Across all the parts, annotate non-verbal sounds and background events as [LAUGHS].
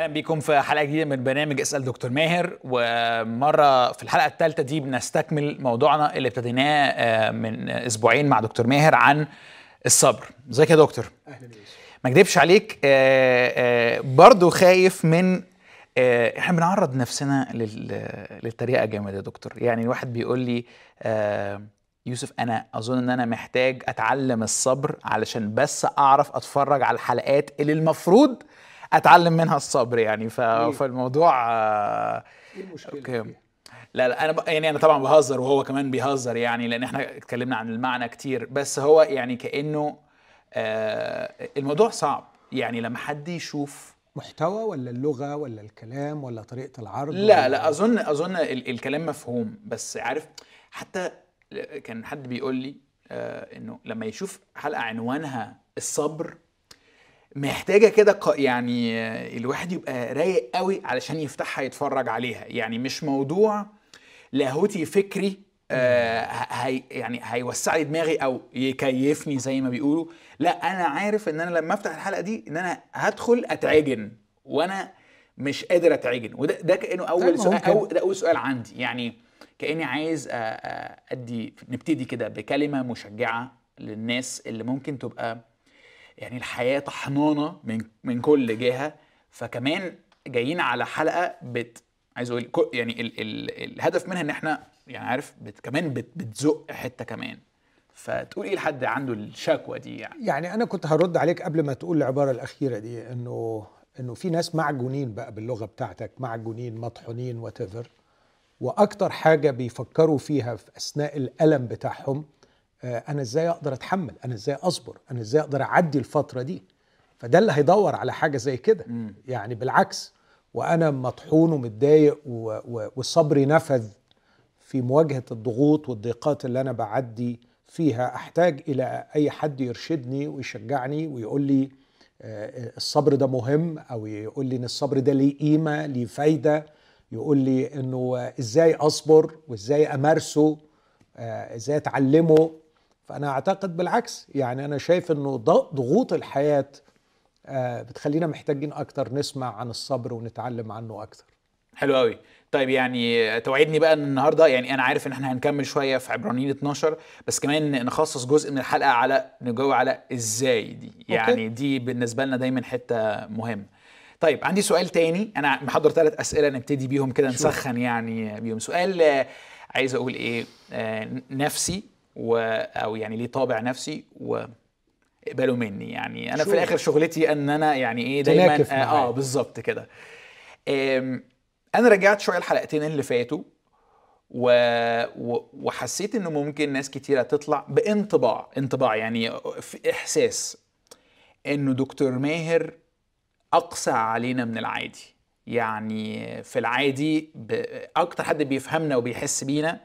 أهلا بيكم في حلقة جديدة من برنامج أسأل دكتور ماهر. ومرة في الحلقة الثالثه دي بنستكمل موضوعنا اللي ابتديناه آه، من أسبوعين مع دكتور ماهر عن الصبر. إزيك يا دكتور؟ أهلا يوسف ما أكدبش عليك آه، آه، برضو خايف من إحنا بنعرض نفسنا لل- للتريقه جامد يا دكتور. يعني الواحد بيقول لي يوسف أنا أظن إن أنا محتاج أتعلم الصبر علشان بس أعرف أتفرج على الحلقات اللي المفروض أتعلم منها الصبر يعني ف... فالموضوع آه، إيه المشكلة أوكي. فيها؟ لا لا أنا ب... يعني أنا طبعا بهزر وهو كمان بيهزر يعني لأن إحنا اتكلمنا عن المعنى كتير بس هو يعني كأنه آه الموضوع صعب يعني لما حد يشوف محتوى ولا اللغة ولا الكلام ولا طريقة العرض لا ولا لا أظن أظن ال... الكلام مفهوم بس عارف حتى كان حد بيقول لي آه إنه لما يشوف حلقة عنوانها الصبر محتاجة كده ق- يعني آه، الواحد يبقى رايق قوي علشان يفتحها يتفرج عليها. يعني مش موضوع لاهوتي فكري آه هي يعني هيوسع لي دماغي أو يكيفني زي ما بيقولوا. لا أنا عارف إن أنا لما أفتح الحلقة دي إن أنا هدخل أتعجن وأنا مش قادر أتعجن. وده ده كأنه أول طيب سؤال. أو ده أول سؤال عندي. يعني كأني عايز أ- أ- أدي نبتدي كده بكلمة مشجعة للناس اللي ممكن تبقى يعني الحياة طحنانة من من كل جهة. فكمان جايين على حلقة بت عايز أقول يعني ال ال الهدف منها إن إحنا يعني عارف بت كمان بت بتزق حتة كمان. فتقول إيه لحد عنده الشكوى دي يعني؟ يعني أنا كنت هرد عليك قبل ما تقول العبارة الأخيرة دي انه إنه في ناس معجونين بقى باللغة بتاعتك معجونين مطحونين وات وأكتر حاجة بيفكروا فيها في أثناء الألم بتاعهم أنا إزاي أقدر أتحمل؟ أنا إزاي أصبر؟ أنا إزاي أقدر أعدي الفترة دي؟ فده اللي هيدور على حاجة زي كده. يعني بالعكس وأنا مطحون ومتضايق وصبري نفذ في مواجهة الضغوط والضيقات اللي أنا بعدي فيها أحتاج إلى أي حد يرشدني ويشجعني ويقول لي آه، الصبر ده مهم أو يقول لي إن الصبر ده ليه قيمة ليه فايدة يقول لي إنه آه، إزاي أصبر وإزاي أمارسه آه، إزاي أتعلمه. فأنا أعتقد بالعكس يعني أنا شايف إنه ض- ضغوط الحياة آه، بتخلينا محتاجين أكتر نسمع عن الصبر ونتعلم عنه أكتر. حلو قوي طيب يعني توعدني بقى إن النهارده يعني أنا عارف إن إحنا هنكمل شوية في عبرانيين 12 بس كمان نخصص جزء من الحلقة على نجاوب على إزاي دي. يعني دي بالنسبة لنا دايما حتة مهمة. طيب عندي سؤال تاني أنا محضر ثلاث أسئلة نبتدي بيهم كده نسخن يعني بيهم. سؤال آه، عايز أقول إيه آه، نفسي و أو يعني ليه طابع نفسي و اقبلوا مني يعني أنا في شو؟ الآخر شغلتي إن أنا يعني إيه دايما آه. آه بالظبط كده أنا رجعت شوية الحلقتين اللي فاتوا و... و... وحسيت إنه ممكن ناس كتيرة تطلع بانطباع انطباع يعني في إحساس إنه دكتور ماهر اقسى علينا من العادي يعني في العادي ب... أكتر حد بيفهمنا وبيحس بينا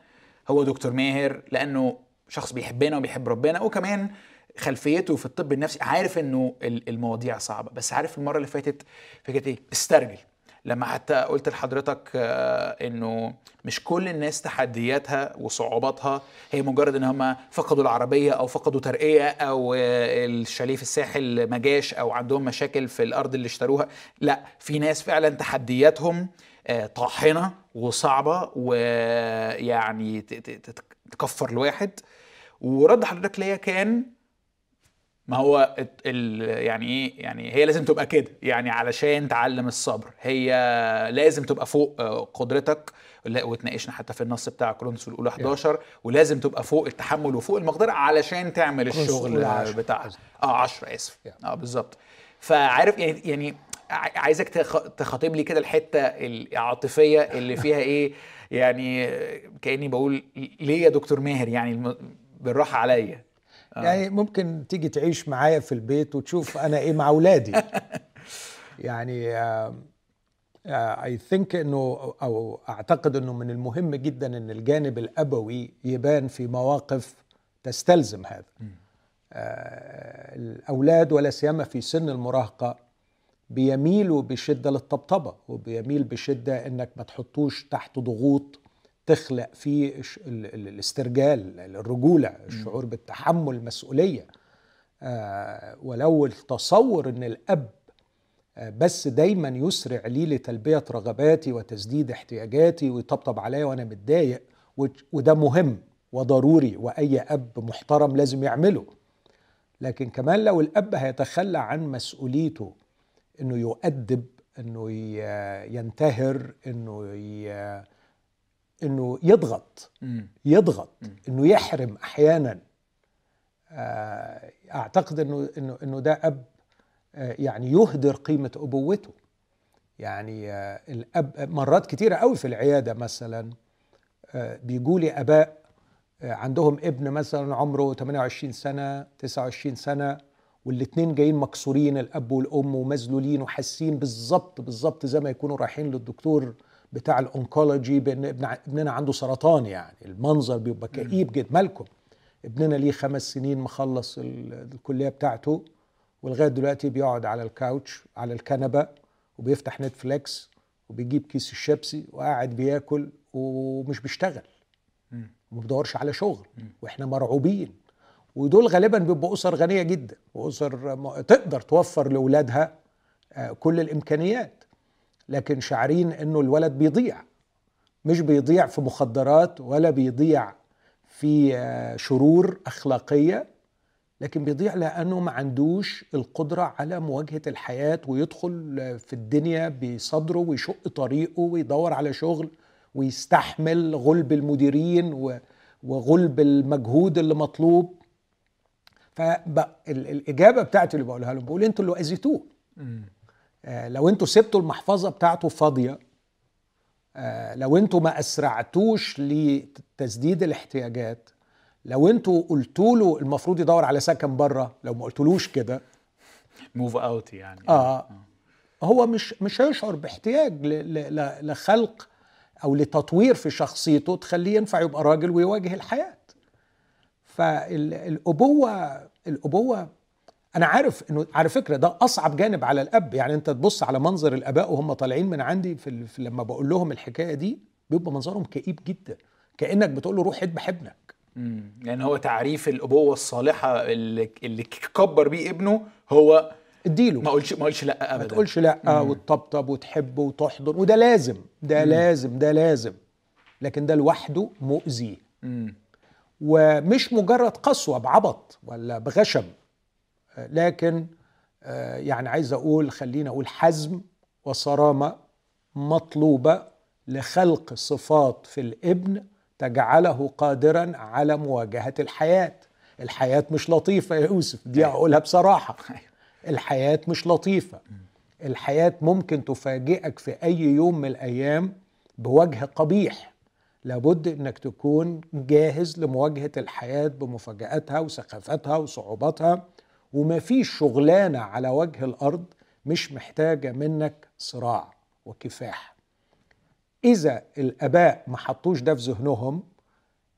هو دكتور ماهر لأنه شخص بيحبنا وبيحب ربنا وكمان خلفيته في الطب النفسي عارف إنه ال- المواضيع صعبة. بس عارف المرة اللي فاتت فكرة إيه؟ استرجل. لما حتى قلت لحضرتك آه، إنه مش كل الناس تحدياتها وصعوباتها هي مجرد إن هم فقدوا العربية أو فقدوا ترقية أو آه، الشاليه في الساحل ما جاش أو عندهم مشاكل في الأرض اللي اشتروها. لا في ناس فعلا تحدياتهم آه، طاحنة وصعبة ويعني تكفر الواحد. ورد حضرتك ليا كان ما هو ال- يعني إيه؟ يعني هي لازم تبقى كده. يعني علشان تعلم الصبر. هي لازم تبقى فوق آه، قدرتك. لا، واتناقشنا حتى في النص بتاع كورنثوس الأولى 11 ولازم تبقى فوق التحمل وفوق المقدرة علشان تعمل الشغل الأولى 10 بتاعها قصدي. آه 10 آسف. آه بالظبط. فعارف يعني يعني عايزك تخ- تخاطب لي كده الحتة العاطفية اللي فيها إيه؟ يعني كأني بقول ليه يا دكتور ماهر. يعني بالراحة عليا. يعني ممكن تيجي تعيش معايا في البيت وتشوف أنا إيه مع أولادي. [LAUGHS] يعني اي ثينك إنه أو أعتقد إنه من المهم جدا إن الجانب الأبوي يبان في مواقف تستلزم هذا. آه، الأولاد ولا سيما في سن المراهقة بيميلوا بشدة للطبطبة وبيميل بشدة إنك ما تحطوش تحت ضغوط تخلق فيه الاسترجال الرجولة الشعور بالتحمل المسؤولية. آه، ولو التصور إن الأب آه، بس دايما يسرع لي لتلبية رغباتي وتسديد احتياجاتي ويطبطب عليا وأنا متضايق وده مهم وضروري وأي أب محترم لازم يعمله. لكن كمان لو الأب هيتخلى عن مسؤوليته إنه يؤدب إنه ينتهر إنه إنه يضغط. يضغط إنه يحرم أحيانا. آه، أعتقد إنه إنه إنه ده أب آه، يعني يهدر قيمة أبوته. يعني آه، الأب مرات كتيرة قوي في العيادة مثلا بيجوا لي أباء عندهم ابن مثلا عمره 28 سنة 29 سنة والاثنين جايين مكسورين الأب والأم ومذلولين وحاسين بالظبط بالظبط زي ما يكونوا رايحين للدكتور بتاع ال oncology بإن ابن ابننا عنده سرطان يعني المنظر بيبقى كئيب جدا مالكم؟ ابننا ليه خمس سنين مخلص ال- الكلية بتاعته ولغاية دلوقتي بيقعد على ال couch على الكنبة وبيفتح Netflix وبيجيب كيس الشيبسي وقاعد بياكل ومش بيشتغل. وما بيدورش على شغل. وإحنا مرعوبين. ودول غالبا بيبقوا أسر غنية جدا. وأسر تقدر توفر لأولادها آه، كل الإمكانيات. لكن شعرين إنه الولد بيضيع. مش بيضيع في مخدرات ولا بيضيع في آه، شرور أخلاقية لكن بيضيع لأنه ما عندوش القدرة على مواجهة الحياة ويدخل آه، في الدنيا بصدره ويشق طريقه ويدور على شغل ويستحمل غلب المديرين وغلب المجهود اللي مطلوب. فالاجابه بتاعتي اللي بقولها لهم بقول أنتوا اللي اذيتوه لو أنتوا سبتوا المحفظة بتاعته فاضية آه، لو أنتوا ما أسرعتوش لتسديد الاحتياجات لو أنتوا قلتوا له المفروض يدور على سكن بره لو ما قلتولوش كده. موف اوت يعني. آه. هو مش مش هيشعر باحتياج لخلق أو لتطوير في شخصيته تخليه ينفع يبقى راجل ويواجه الحياة. فالابوه الأبوة أنا عارف إنه على فكرة ده أصعب جانب على الأب. يعني أنت تبص على منظر الآباء وهم طالعين من عندي في, لما بقول لهم الحكاية دي بيبقى منظرهم كئيب جدا. كأنك بتقول له روح اذبح ابنك مم. لأن هو تعريف الأبوة الصالحة اللي اللي كبر بيه ابنه هو اديله. ما اقولش ما اقولش لأ ما ابدا تقولش لأ وتطبطب وتحبه وتحضن. وده لازم ده لازم ده لازم. لكن ده لوحده مؤذي. مم. ومش مجرد قسوة بعبط ولا بغشم. لكن آه، يعني عايز أقول خلينا أقول حزم وصرامة مطلوبة لخلق صفات في الابن تجعله قادرا على مواجهة الحياة. الحياة مش لطيفة يا يوسف دي أقولها بصراحة. الحياة مش لطيفة. الحياة ممكن تفاجئك في أي يوم من الأيام بوجه قبيح. لابد إنك تكون جاهز لمواجهة الحياة بمفاجآتها وسخافتها وصعوباتها. وما فيش شغلانة على وجه الأرض مش محتاجة منك صراع وكفاح. إذا الأباء ما حطوش ده في ذهنهم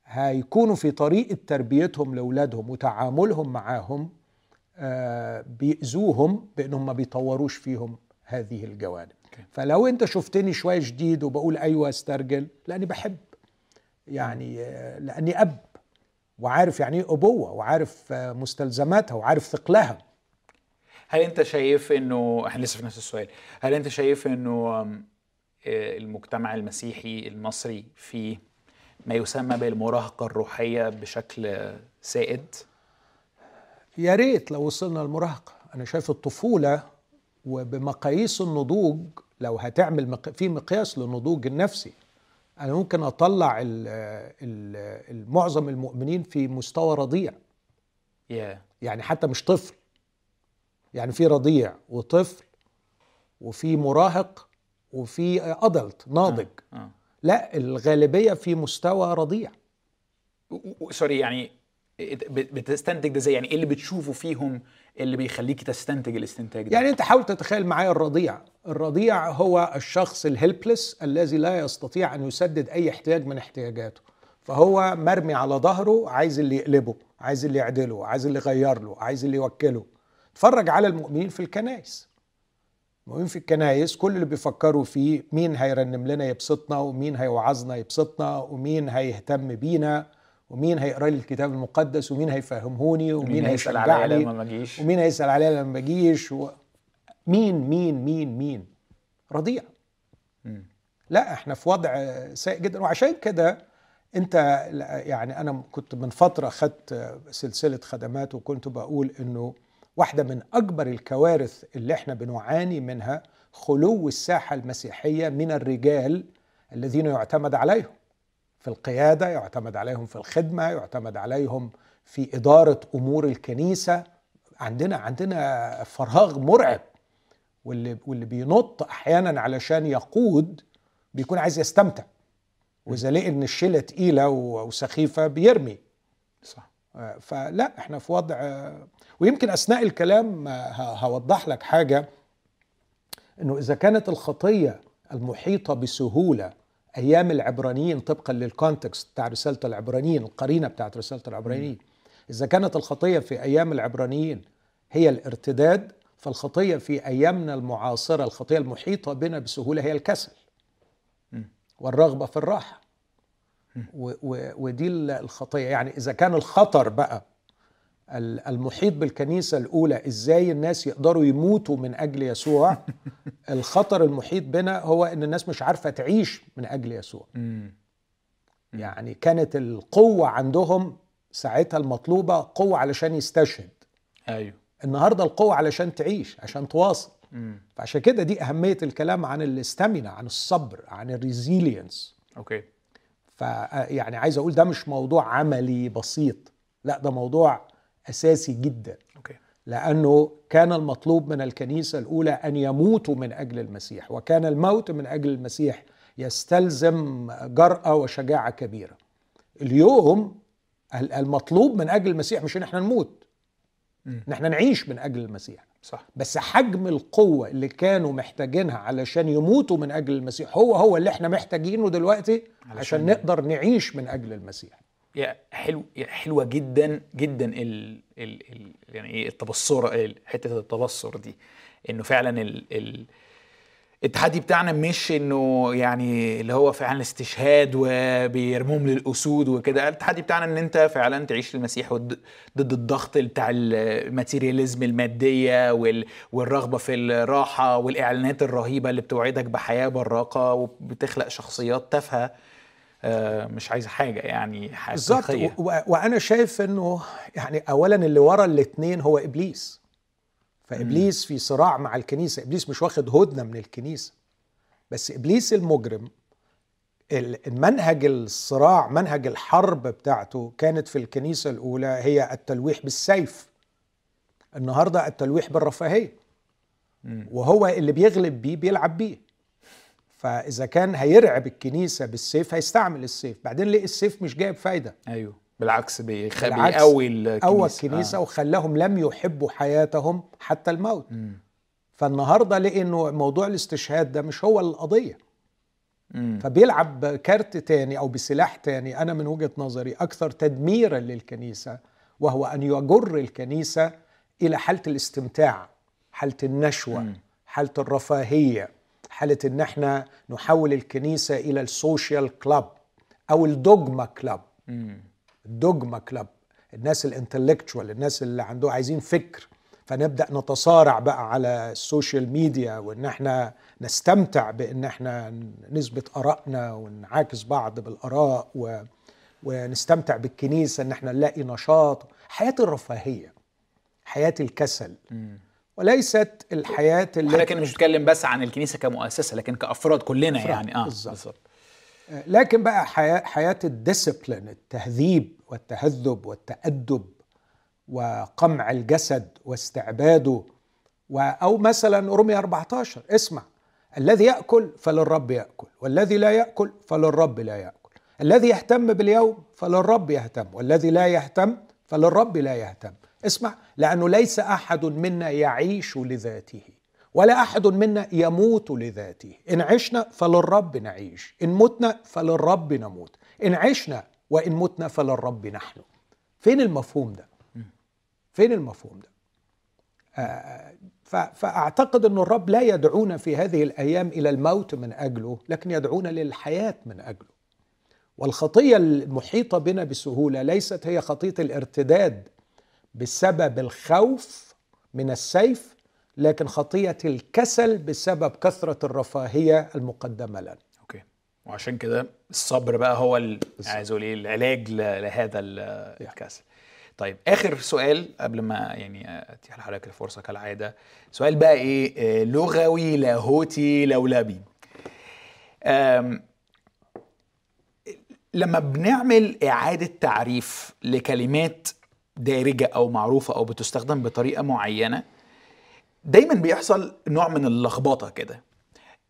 هيكونوا في طريقة تربيتهم لأولادهم وتعاملهم معاهم آه، بيأذوهم بأنهم ما بيطوروش فيهم هذه الجوانب. فلو أنت شفتني شوية شديد وبقول أيوه أسترجل لأني بحب يعني آه، لأني أب. وعارف يعني إيه أبوة وعارف آه، مستلزماتها وعارف ثقلها. هل أنت شايف إنه إحنا لسه في نفس السؤال هل أنت شايف إنه آه، المجتمع المسيحي المصري فيه ما يسمى بالمراهقة الروحية بشكل سائد؟ يا ريت لو وصلنا للمراهقة. أنا شايف الطفولة وبمقاييس النضوج لو هتعمل مق... في مقياس للنضوج النفسي. أنا ممكن أطلع ال... ال... معظم المؤمنين في مستوى رضيع. يا يعني حتى مش طفل. يعني في رضيع وطفل وفي مراهق وفي adult ناضج. آه. لا الغالبية في مستوى رضيع. sorry يعني بتستنتج ده إزاي؟ يعني إيه اللي بتشوفه فيهم اللي بيخليك تستنتج الاستنتاج ده؟ يعني أنت حاول تتخيل معايا الرضيع. الرضيع هو الشخص ال helpless الذي لا يستطيع أن يسدد أي احتياج من احتياجاته. فهو مرمي على ظهره عايز اللي يقلبه عايز اللي يعدله عايز اللي يغير له عايز اللي يوكله. اتفرج على المؤمنين في الكنائس. المؤمنين في الكنائس كل اللي بيفكروا فيه مين هيرنم لنا يبسطنا ومين هيوعظنا يبسطنا ومين هيهتم بينا. ومين هيقرأ لي الكتاب المقدس ومين هيفهمهوني ومين مين هيسأل عليا لما ما أجيش؟ ومين هيسأل عليا لما ما أجيش؟ و... مين مين مين مين؟ رضيع. مم. لا إحنا في وضع سيء جدا. وعشان كده أنت يعني أنا كنت من فترة خدت سلسلة خدمات وكنت بقول إنه واحدة من أكبر الكوارث اللي إحنا بنعاني منها خلو الساحة المسيحية من الرجال الذين يعتمد عليهم. في القيادة يعتمد عليهم في الخدمة يعتمد عليهم في إدارة أمور الكنيسة. عندنا عندنا فراغ مرعب واللي واللي بينط أحيانا علشان يقود بيكون عايز يستمتع. واذا لقي إن الشيله تقيلة وسخيفة بيرمي. صح. آه، فلا إحنا في وضع ويمكن أثناء الكلام آه، هوضح لك حاجة. إنه إذا كانت الخطية المحيطة بسهولة أيام العبرانيين طبقا للكونتكست بتاع رسالة العبرانيين القرينة بتاعت رسالة العبرانيين. إذا كانت الخطية في أيام العبرانيين هي الارتداد فالخطية في أيامنا المعاصرة الخطية المحيطة بنا بسهولة هي الكسل. والرغبة في الراحة. ودي ال- الخطية. يعني إذا كان الخطر بقى المحيط بالكنيسة الأولى إزاي الناس يقدروا يموتوا من أجل يسوع؟ [LAUGHS] الخطر المحيط بنا هو إن الناس مش عارفة تعيش من أجل يسوع. يعني كانت القوة عندهم ساعتها المطلوبة قوة علشان يستشهد. أيوه. النهارده القوة علشان تعيش عشان تواصل. فعشان كده دي أهمية الكلام عن ال stamina عن الصبر عن ال resilience. Okay. فيعني عايز أقول ده مش موضوع عملي بسيط لا ده موضوع أساسي جدا. Okay. لأنه كان المطلوب من الكنيسة الأولى أن يموتوا من أجل المسيح وكان الموت من أجل المسيح يستلزم جرأة وشجاعة كبيرة. اليوم ال- المطلوب من أجل المسيح مش إن إحنا نموت. إن إحنا نعيش من أجل المسيح. صح. بس حجم القوة اللي كانوا محتاجينها علشان يموتوا من أجل المسيح هو هو اللي إحنا محتاجينه دلوقتي علشان- عشان نقدر نعيش من أجل المسيح. حلو حلوة جدا جدا ال ال ال يعني إيه التبصر ال- حتة التبصر دي. إنه فعلا ال ال التحدي بتاعنا مش إنه يعني اللي هو فعلا استشهاد وبيرموهم للأسود وكده. التحدي بتاعنا إن أنت فعلا تعيش للمسيح ود- ضد الضغط بتاع الماتيرياليزم المادية وال والرغبة في الراحة والإعلانات الرهيبة اللي بتوعدك بحياة براقة وبتخلق شخصيات تافهة. مش عايزه حاجة يعني بالظبط. حقيقيه و- و- وأنا شايف إنه يعني أولا اللي ورا الاتنين هو إبليس. فإبليس في صراع مع الكنيسة. إبليس مش واخد هدنة من الكنيسة. بس إبليس المجرم ال- المنهج الصراع منهج الحرب بتاعته كانت في الكنيسة الأولى هي التلويح بالسيف. النهاردة التلويح بالرفاهية. مم. وهو اللي بيغلب بيه بيلعب بيه. فإذا كان هيرعب الكنيسة بالسيف هيستعمل السيف. بعدين ليه السيف مش جايب فايدة؟ أيوه. بالعكس بيخ... بالعكس، بيقوي الكنيسه قوى الكنيسة. آه. وخلاهم لم يحبوا حياتهم حتى الموت. مم. فالنهاردة لقي إنه موضوع الاستشهاد ده مش هو القضية. مم. فبيلعب بكارت تاني أو بسلاح تاني. أنا من وجهة نظري أكثر تدميرا للكنيسة وهو أن يجر الكنيسة إلى حالة الاستمتاع حالة النشوة مم. حالة الرفاهية. حالة إن إحنا نحول الكنيسة إلى ال social club أو ال dogma club. ال dogma club الناس ال intellectual الناس اللي عنده عايزين فكر. فنبدأ نتصارع بقى على ال social media وإن إحنا نستمتع بإن إحنا نثبت آرائنا ونعاكس بعض بالآراء و... ونستمتع بالكنيسة إن إحنا نلاقي نشاط. حياة الرفاهية حياة الكسل. مم. وليست الحياة اللي ولكن مش بتكلم بس عن الكنيسة كمؤسسة لكن كأفراد كلنا أفراد، يعني. آه بالظبط. بالظبط. لكن بقى حياة, حياة الديسبلين التهذيب والتهذب والتأدب وقمع الجسد واستعباده و أو مثلا رمي 14 اسمع الذي يأكل فللرب يأكل والذي لا يأكل فللرب لا يأكل الذي يهتم باليوم فللرب يهتم والذي لا يهتم فللرب لا يهتم. اسمع لأنه ليس أحد منا يعيش لذاته ولا أحد منا يموت لذاته. إن عشنا فللرب نعيش إن متنا فللرب نموت. إن عشنا وإن متنا فللرب نحن. فين المفهوم ده؟ فين المفهوم ده؟ آه، ف- فأعتقد ان الرب لا يدعونا في هذه الأيام إلى الموت من أجله لكن يدعونا للحياة من أجله. والخطية المحيطة بنا بسهولة ليست هي خطية الارتداد بسبب الخوف من السيف لكن خطيه الكسل بسبب كثرة الرفاهية المقدمة لنا. Okay. وعشان كده الصبر بقى هو ال... عايز أقول إيه العلاج. لهذا ال... الكسل. طيب آخر سؤال قبل ما يعني اتيح لحضرتك الفرصة كالعادة. سؤال بقى إيه آه، لغوي لاهوتي لولبي. لما بنعمل إعادة تعريف لكلمات دارجة أو معروفة أو بتستخدم بطريقة معينة دايما بيحصل نوع من اللخبطة كده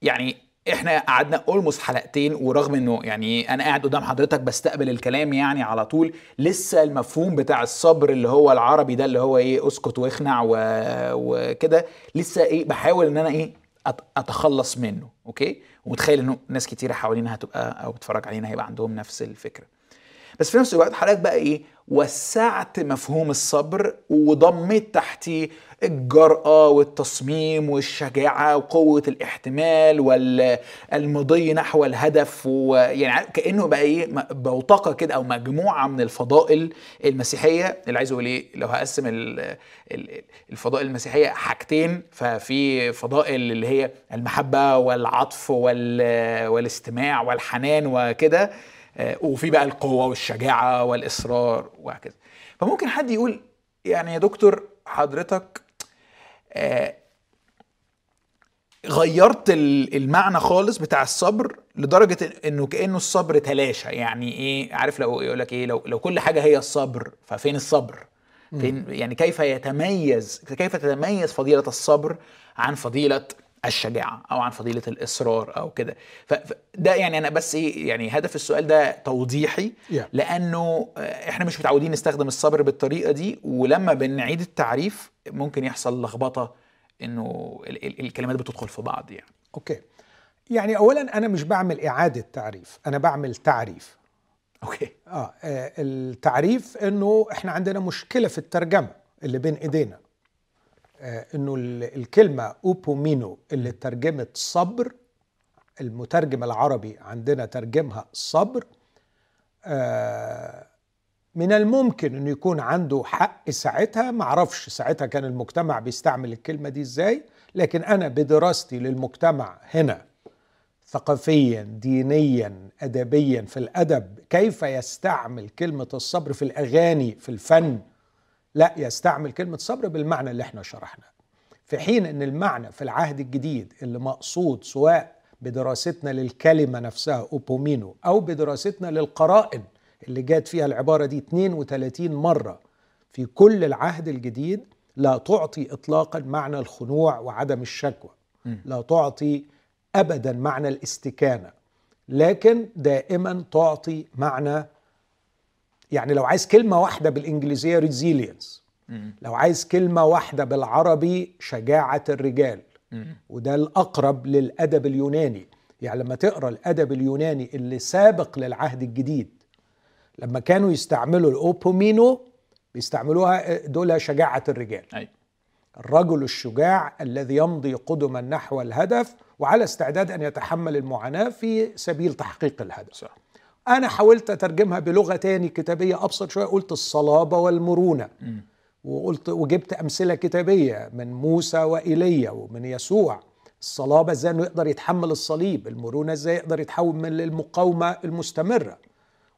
يعني إحنا قعدنا almost حلقتين ورغم إنه يعني أنا قاعد قدام حضرتك بستقبل الكلام يعني على طول لسه المفهوم بتاع الصبر اللي هو العربي ده اللي هو إيه أسكت واخنع. وكده لسه إيه بحاول إن أنا إيه أتخلص منه okay ومتخيل إنه ناس كتيرة حوالينا هتبقى أو بتتفرج علينا هيبقى عندهم نفس الفكرة بس في نفس الوقت حضرتك بقى إيه وسعت مفهوم الصبر وضميت تحتيه الجرأة والتصميم والشجاعة وقوة الاحتمال والمضي نحو الهدف ويعني كأنه بقى إيه بوتقة كده أو مجموعة من الفضائل المسيحية. اللي عايز أقول إيه لو هقسم ال- ال- الفضائل المسيحية حاجتين ففي فضائل اللي هي المحبة والعطف وال- والاستماع والحنان وكده وفي بقى القوة والشجاعة والإصرار وهكذا. فممكن حد يقول يعني يا دكتور حضرتك آه، غيرت ال- المعنى خالص بتاع الصبر لدرجة إنه كأنه الصبر تلاشى. يعني إيه؟ عارف لو يقول لك إيه؟ لو لو كل حاجة هي الصبر ففين الصبر؟ فين يعني كيف يتميز كيف تتميز فضيلة الصبر عن فضيلة الشجاعة أو عن فضيلة الإصرار أو كده. فده يعني أنا بس إيه يعني هدف السؤال ده توضيحي Yeah. لأنه آه، إحنا مش متعودين نستخدم الصبر بالطريقة دي ولما بنعيد التعريف ممكن يحصل لخبطة إنه ال- ال- الكلمات بتدخل في بعض يعني. Okay. يعني اولا أنا مش بعمل إعادة تعريف أنا بعمل تعريف. Okay. آه آه، التعريف إنه إحنا عندنا مشكلة في الترجمة اللي بين إيدينا. إنه ال- الكلمة ὑπομένω اللي ترجمت صبر المترجم العربي عندنا ترجمها صبر آه من الممكن إنه يكون عنده حق ساعتها. ما أعرفش ساعتها كان المجتمع بيستعمل الكلمة دي إزاي لكن أنا بدراستي للمجتمع هنا ثقافيا دينيا ادبيا في الأدب كيف يستعمل كلمة الصبر في الأغاني في الفن لا يستعمل كلمة صبر بالمعنى اللي إحنا شرحناه. في حين إن المعنى في العهد الجديد اللي مقصود سواء بدراستنا للكلمة نفسها أوبومينو أو بدراستنا للقرائن اللي جات فيها العبارة دي 32 مرة في كل العهد الجديد لا تعطي اطلاقا معنى الخنوع وعدم الشكوى. لا تعطي ابدا معنى الاستكانة لكن دائما تعطي معنى يعني لو عايز كلمة واحدة بالإنجليزية ريزيلينس لو عايز كلمة واحدة بالعربي شجاعة الرجال. وده الأقرب للأدب اليوناني. يعني لما تقرأ الأدب اليوناني اللي سابق للعهد الجديد لما كانوا يستعملوا الأوبومينو بيستعملوها دول شجاعة الرجال. أي. الرجل الشجاع الذي يمضي قدما نحو الهدف وعلى استعداد أن يتحمل المعاناة في سبيل تحقيق الهدف. صح. أنا حاولت أترجمها بلغة تاني كتابية أبسط شوية قلت الصلابة والمرونة. وقلت وجبت أمثلة كتابية من موسى وإيليا ومن يسوع. الصلابة إزاي إنه يقدر يتحمل الصليب؟ المرونة إزاي يقدر يتحول من المقاومه المستمرة؟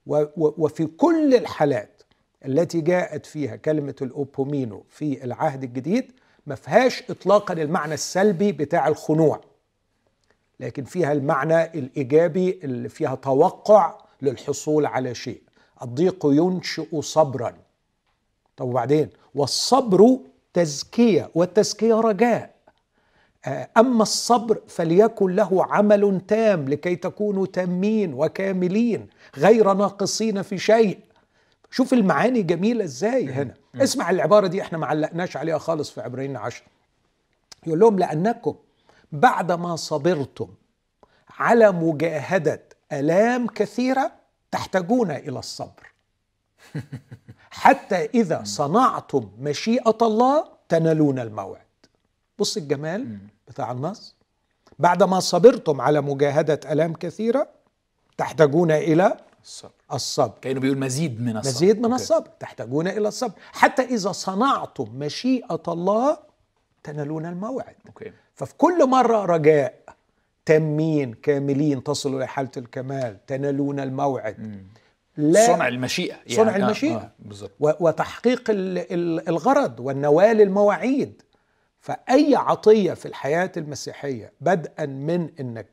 و- و- وفي كل الحالات التي جاءت فيها كلمة الأوبومينو في العهد الجديد ما فيهاش اطلاقا المعنى السلبي بتاع الخنوع. لكن فيها المعنى الإيجابي اللي فيها توقع للحصول على شيء. الضيق ينشئ صبرا. طب وبعدين؟ والصبر تزكية والتزكية رجاء. آه، أما الصبر فليكن له عمل تام لكي تكونوا تامين وكاملين غير ناقصين في شيء. شوف المعاني جميلة إزاي هنا. اسمع العبارة دي إحنا ما علقناش عليها خالص في عبرين عشر. يقول لهم لأنكم بعدما صبرتم على مجاهدة آلام كثيرة تحتاجون إلى الصبر. [LAUGHS] حتى إذا صنعتم مشيئة الله تنالون الموعد. بص الجمال بتاع النص. بعدما صبرتم على مجاهدة آلام كثيرة تحتاجون إلى الصبر. الصبر. كأنه بيقول مزيد من الصبر. مزيد من أوكي. الصبر. تحتاجون إلى الصبر. حتى إذا صنعتم مشيئة الله تنالون الموعد. أوكي. ففي كل مرة رجاء تامين كاملين تصلوا إلى حالة الكمال تنالون الموعد. لا. صنع المشيئة صنع آه، المشيئة. آه و- وتحقيق ال- ال- الغرض والنوال المواعيد. فأي عطية في الحياة المسيحية بدءا من إنك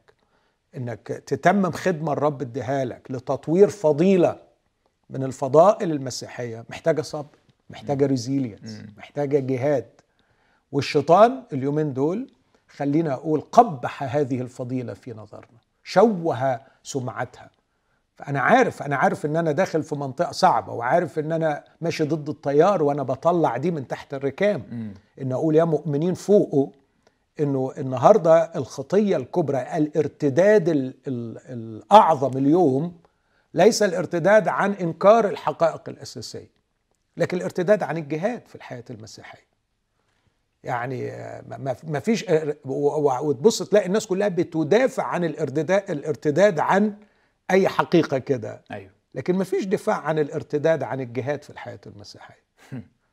إنك تتمم خدمة الرب اديها لك لتطوير فضيلة من الفضائل المسيحية محتاجة صبر محتاجة ريزيلينس محتاجة جهاد. والشيطان اليومين دول خلينا أقول قبح هذه الفضيلة في نظرنا شوه سمعتها. فأنا عارف أنا عارف إن أنا داخل في منطقة صعبة وعارف إن أنا ماشي ضد التيار وأنا بطلع دي من تحت الركام. إن أقول يا مؤمنين فوقوا إنه النهارده الخطية الكبرى الارتداد ال ال الأعظم اليوم ليس الارتداد عن إنكار الحقائق الأساسية لكن الارتداد عن الجهاد في الحياة المسيحية. يعني آه، ما- فيش آه، وتبص تلاقي الناس كلها بتدافع عن الارتداد الارتداد عن أي حقيقة كده. أيوه. لكن ما فيش دفاع عن الارتداد عن الجهاد في الحياة المسيحية.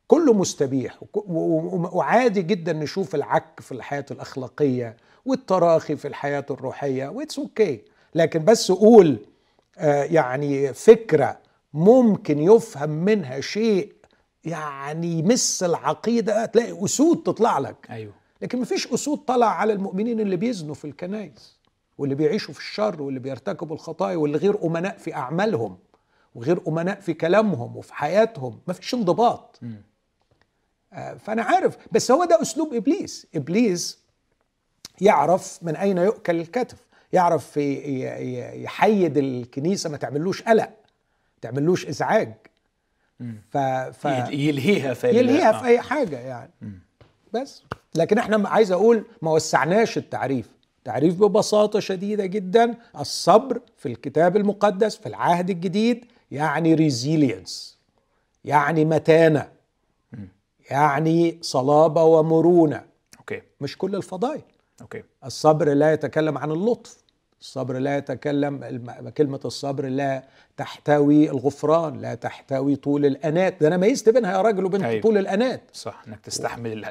كله مستبيح وعادي جدا نشوف العك في الحياة الأخلاقية والتراخي في الحياة الروحية و it's okay لكن بس قول آه، يعني فكرة ممكن يفهم منها شيء يعني يمس العقيدة تلاقي أسود تطلع لك. أيوه. لكن مفيش أسود طلع على المؤمنين اللي بيزنوا في الكنائس واللي بيعيشوا في الشر واللي بيرتكبوا الخطايا واللي غير أمناء في أعمالهم وغير أمناء في كلامهم وفي حياتهم. مفيش انضباط. آه، فأنا عارف. بس هو ده أسلوب إبليس. إبليس يعرف من أين يؤكل الكتف. يعرف يحيد الكنيسة. ما تعملوش قلق. تعملوش إزعاج. ف... ف... يلهيها في يلهيها آه. في أي حاجة يعني. بس. لكن إحنا عايز أقول ما وسعناش التعريف. تعريف ببساطة شديدة جدا. الصبر في الكتاب المقدس في العهد الجديد يعني ريزيلينس يعني متانة يعني صلابة ومرونة. Okay. مش كل الفضائل. Okay. الصبر لا يتكلم عن اللطف. الصبر لا يتكلم كلمة الصبر لا تحتوي الغفران لا تحتوي طول الأناة. ده أنا ميزت بينها يا راجل وبين أيوة. طول الأنات. صح إنك تستحمل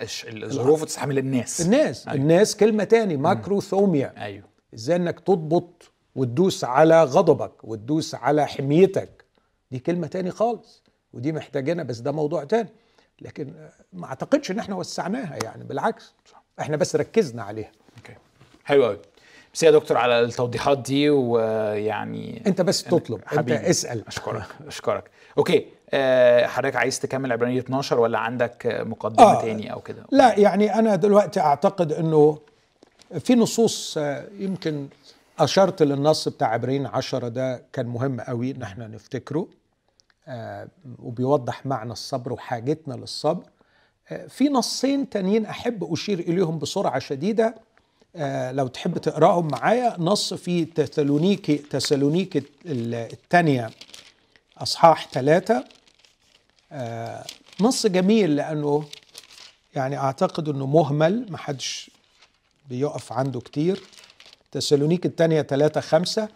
الظروف وتستحمل الناس. الناس. أيوة. الناس كلمة تاني μακροθυμία. أيوه. إزاي إنك تضبط وتدوس على غضبك وتدوس على حميتك؟ دي كلمة تاني خالص ودي محتاجينها بس ده موضوع تاني. لكن ما أعتقدش إن إحنا وسعناها يعني بالعكس. إحنا بس ركزنا عليها. أوكي. حلو قوي بس يا دكتور على التوضيحات دي ويعني انت بس تطلب انت حبيبي. اسأل أشكرك أشكرك okay آه، حضرتك عايز تكمل عبرانيين 12 ولا عندك مقدمة آه. تاني أو كده لا يعني أنا دلوقتي أعتقد إنه في نصوص آه، يمكن أشرت للنص بتاع عبرين عشرة ده كان مهم قوي ان إحنا نفتكره آه، وبيوضح معنى الصبر وحاجتنا للصبر آه، في نصين تانيين أحب أشير إليهم بسرعة شديدة لو تحب تقرأهم معايا نص في تسالونيكي تسالونيكي الثانية أصحاح ثلاثة آه، نص جميل لأنه يعني أعتقد إنه مهمل ما حدش بيقف عنده كتير. تسالونيك الثانية 3 5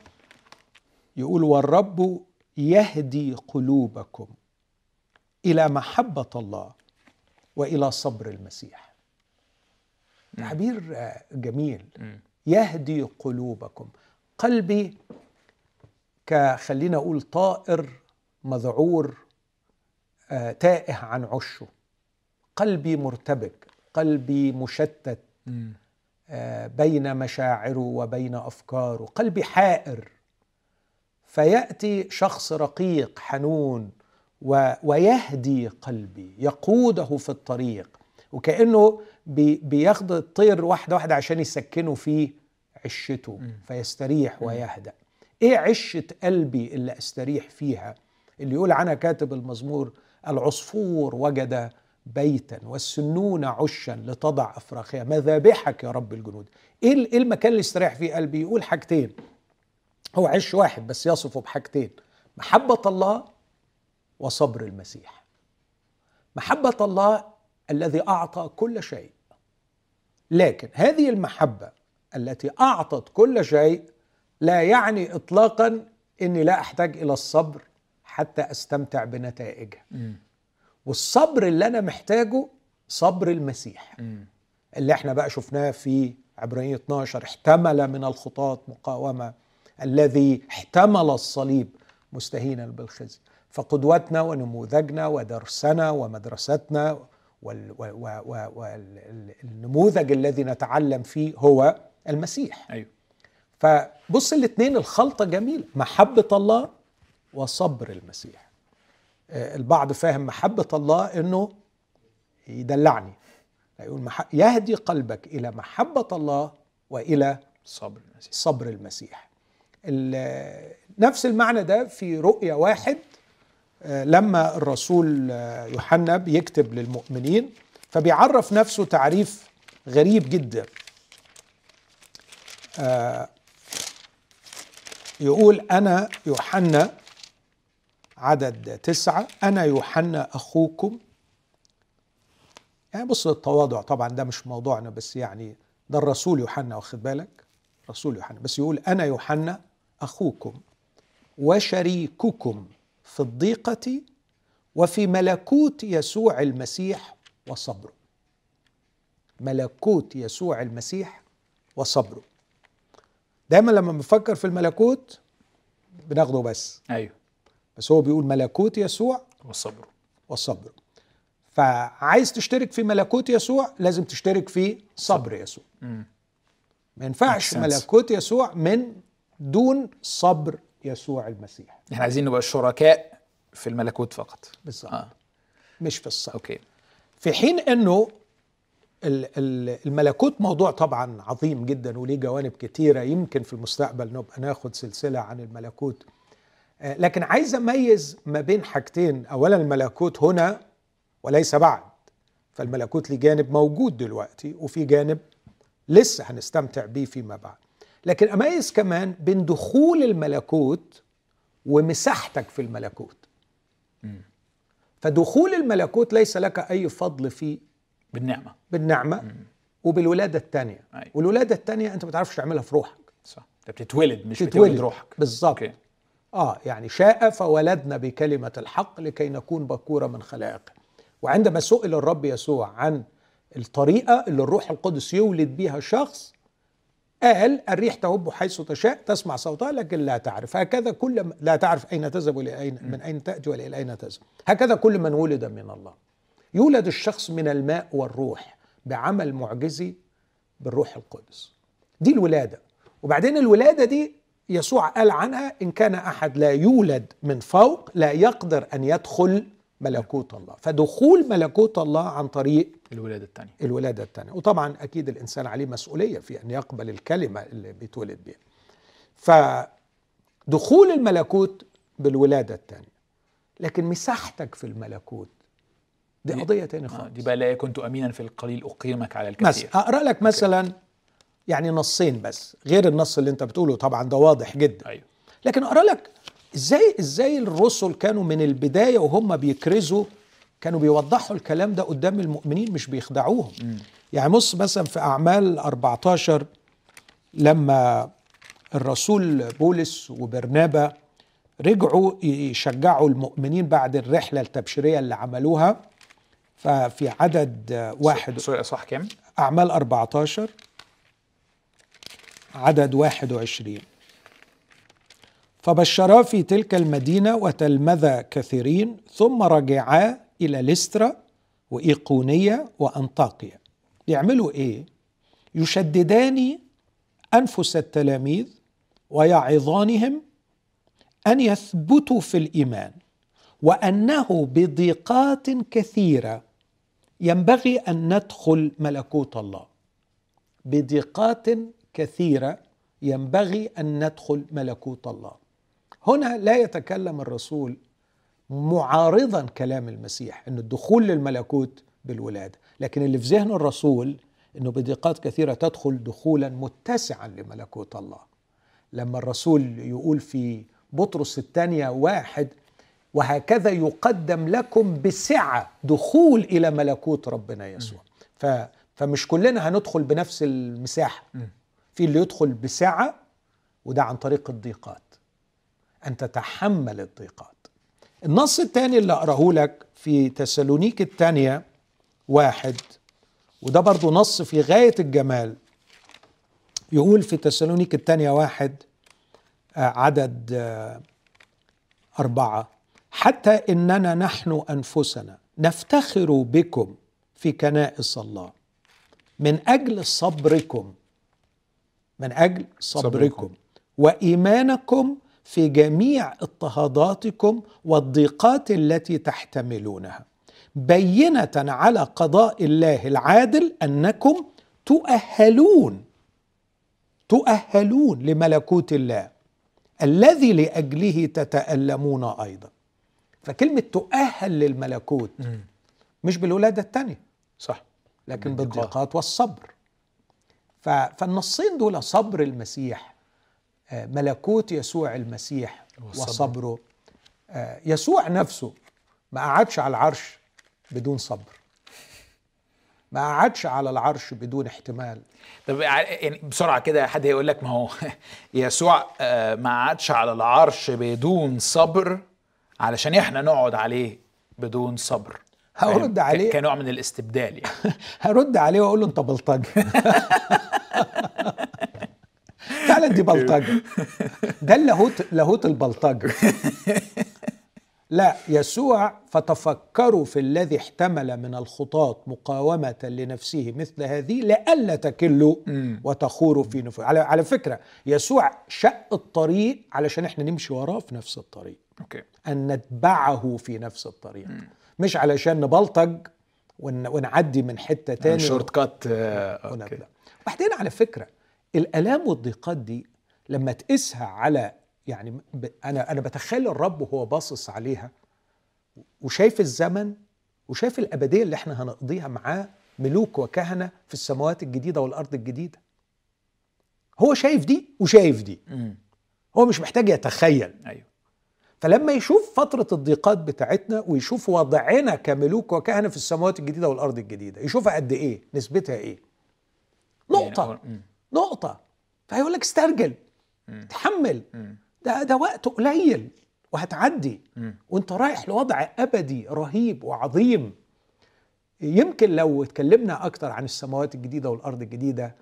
يقول والرب يهدي قلوبكم إلى محبة الله وإلى صبر المسيح. تعبير جميل. يهدي قلوبكم. قلبي كخلينا أقول طائر مذعور آه، تائه عن عشه. قلبي مرتبك قلبي مشتت آه، بين مشاعره وبين أفكاره. قلبي حائر. فيأتي شخص رقيق حنون و- ويهدي قلبي. يقوده في الطريق. وكأنه بي- بياخد الطير واحدة واحدة عشان يسكنه في عشته فيستريح ويهدأ. إيه عشة قلبي اللي أستريح فيها؟ اللي يقول عنها كاتب المزمور العصفور وجد بيتا والسنون عشا لتضع أفراخها. مذابحك يا رب الجنود. إيه إيه المكان اللي استريح فيه قلبي؟ يقول حاجتين. هو عش واحد بس يصفه بحاجتين. محبة الله وصبر المسيح. محبة الله الذي أعطى كل شيء. لكن هذه المحبة التي أعطت كل شيء لا يعني اطلاقا إني لا أحتاج إلى الصبر حتى أستمتع بنتائجها. والصبر اللي أنا محتاجه صبر المسيح. اللي إحنا بقى شفناه في عبرانية 12 احتمل من الخطاة مقاومة. الذي احتمل الصليب مستهينا بالخزي. فقدوتنا ونموذجنا ودرسنا ومدرستنا والنموذج الذي نتعلم فيه هو المسيح. أيوه. فبص الاثنين الخلطة جميلة. محبة الله وصبر المسيح. آه، البعض فاهم محبة الله إنه يدلعني. يقول يهدي قلبك إلى محبة الله وإلى صبر المسيح. صبر المسيح. نفس المعنى ده في رؤيا واحد لما الرسول آه، يوحنا بيكتب للمؤمنين فبيعرف نفسه تعريف غريب جدا. آه، يقول أنا يوحنا عدد تسعة أنا يوحنا أخوكم. يعني بص التواضع طبعا ده مش موضوعنا بس يعني ده الرسول يوحنا واخد بالك؟ رسول يوحنا. بس يقول أنا يوحنا أخوكم وشريككم. في الضيقة وفي ملكوت يسوع المسيح وصبره. ملكوت يسوع المسيح وصبره. دايما لما بنفكر في الملكوت بناخده بس. أيوه. بس هو بيقول ملكوت يسوع وصبره. وصبره. فعايز تشترك في ملكوت يسوع لازم تشترك في صبر يسوع. ما ينفعش ملكوت يسوع من دون صبر يسوع المسيح. إحنا عايزين نبقى شركاء في الملكوت فقط. بالظبط. آه. مش في الصبر أوكي. في حين إنه الملكوت موضوع طبعا عظيم جدا وليه جوانب كتيرة. يمكن في المستقبل نبقى ناخد سلسلة عن الملكوت. آه، لكن عايز أميز ما بين حاجتين. اولا الملكوت هنا وليس بعد. فالملكوت ليه جانب موجود دلوقتي وفي جانب لسه هنستمتع بيه فيما بعد. لكن اميز كمان بين دخول الملكوت ومساحتك في الملكوت. فدخول الملكوت ليس لك أي فضل فيه بالنعمة. بالنعمة مم. وبالولادة الثانية أيوة. والولادة الثانية أنت ما تعرفش تعملها في روحك. صح. أنت بتتولد مش بتتولد بتولد روحك. بالظبط. آه يعني شاء فولدنا بكلمة الحق لكي نكون بكورة من خلائقه وعندما سئل الرب يسوع عن الطريقة اللي الروح القدس يولد بها شخص قال الريح تهب حيث تشاء تسمع صوتها لكن لا تعرف. هكذا كل لا تعرف أين تذهب وإلى اين من أين تأتي وإلى أين تذهب. هكذا كل من ولد من الله. يولد الشخص من الماء والروح بعمل معجزي بالروح القدس. دي الولادة. وبعدين الولادة دي يسوع قال عنها إن كان أحد لا يولد من فوق لا يقدر أن يدخل ملكوت الله. فدخول ملكوت الله عن طريق الولادة الثانية الولادة الثانية وطبعا أكيد الإنسان عليه مسؤولية في أن يقبل الكلمة اللي بيتولد بها فدخول الملكوت بالولادة الثانية لكن مساحتك في الملكوت دي, دي قضية تانية خالص. دي بقى لا كنت أمينا في القليل أقيمك على الكثير. أقرأ لك مثلا يعني نصين بس غير النص اللي أنت بتقوله طبعا ده واضح جدا. أيوه. لكن أقرأ لك إزاي إزاي الرسل كانوا من البداية وهم بيكرزوا كانوا بيوضحوا الكلام ده قدام المؤمنين مش بيخدعوهم م. يعني بص مثلا في أعمال 14 لما الرسول بولس وبرنابا رجعوا يشجعوا المؤمنين بعد الرحلة التبشيرية اللي عملوها ففي عدد واحد سوري صح كام؟ أعمال 14 عدد 21 فبشرا في تلك المدينة وتلمذا كثيرين ثم رجعا إلى لسترا وإيقونية وأنطاقيا. يعملوا إيه؟ يشددان أنفس التلاميذ ويعظانهم أن يثبتوا في الإيمان وأنه بضيقات كثيرة ينبغي أن ندخل ملكوت الله. بضيقات كثيرة ينبغي أن ندخل ملكوت الله. هنا لا يتكلم الرسول معارضا كلام المسيح ان الدخول للملكوت بالولادة. لكن اللي في ذهن الرسول إنه بضيقات كثيرة تدخل دخولا متسعا لملكوت الله. لما الرسول يقول في بطرس الثانية واحد وهكذا يقدم لكم بسعة دخول إلى ملكوت ربنا يسوع. ف فمش كلنا هندخل بنفس المساحة. في اللي يدخل بسعة وده عن طريق الضيقات. أن تتحمل الضيقات. النص الثاني اللي أقرأه لك في تسالونيك الثانية واحد وده برضو نص في غاية الجمال. يقول في تسالونيك الثانية واحد آه، عدد آه، أربعة حتى إننا نحن أنفسنا نفتخر بكم في كنائس الله. من أجل صبركم من أجل صبركم صبركم. وإيمانكم في جميع اضطهاداتكم والضيقات التي تحتملونها. بينة على قضاء الله العادل أنكم تؤهلون تؤهلون لملكوت الله الذي لأجله تتألمون أيضا. فكلمة تؤهل للملكوت مش بالولادة الثانية صح. لكن بالضيقات. والصبر. فالنصين دول صبر المسيح. ملكوت يسوع المسيح. وصبره. آه، يسوع نفسه ما قعدش على العرش بدون صبر. ما قعدش على العرش بدون احتمال. طب يعني بسرعة كده حد هيقول لك ما هو [LAUGHS] يسوع آه، ما قعدش على العرش بدون صبر علشان إحنا نقعد عليه بدون صبر. هرد عليه. كنوع من الاستبدال يعني. [LAUGHS] هرد عليه واقول له انت بلطجي. [LAUGHS] فعلا دي بلطجة. [LAUGHS] ده اللاهوت لاهوت البلطجة. لا يسوع فتفكروا في الذي احتمل من الخطاة مقاومة لنفسه مثل هذه لئلا تكلوا وتخوروا في نفوس. على على فكرة يسوع شق الطريق علشان إحنا نمشي وراه في نفس الطريق. Okay. أن نتبعه في نفس الطريق. مش علشان نبلطج ون- ونعدي من حتة تاني شورت كات آه، ونبدأ وبعدين على فكرة الآلام والضيقات دي لما تقيسها على يعني أنا أنا بتخيل الرب وهو باصص عليها وشايف الزمن وشايف الأبدية اللي إحنا هنقضيها معاه ملوك وكهنة في السماوات الجديدة والأرض الجديدة. هو شايف دي وشايف دي. هو مش محتاج يتخيل. أيوه. فلما يشوف فترة الضيقات بتاعتنا ويشوف وضعنا كملوك وكهنة في السماوات الجديدة والأرض الجديدة يشوفها قد إيه؟ نسبتها إيه؟ نقطة. نقطة. فهيقول لك استرجل تحمل. ده ده وقت قليل وهتعدي. وانت رايح لوضع أبدي رهيب وعظيم. يمكن لو اتكلمنا أكتر عن السماوات الجديدة والأرض الجديدة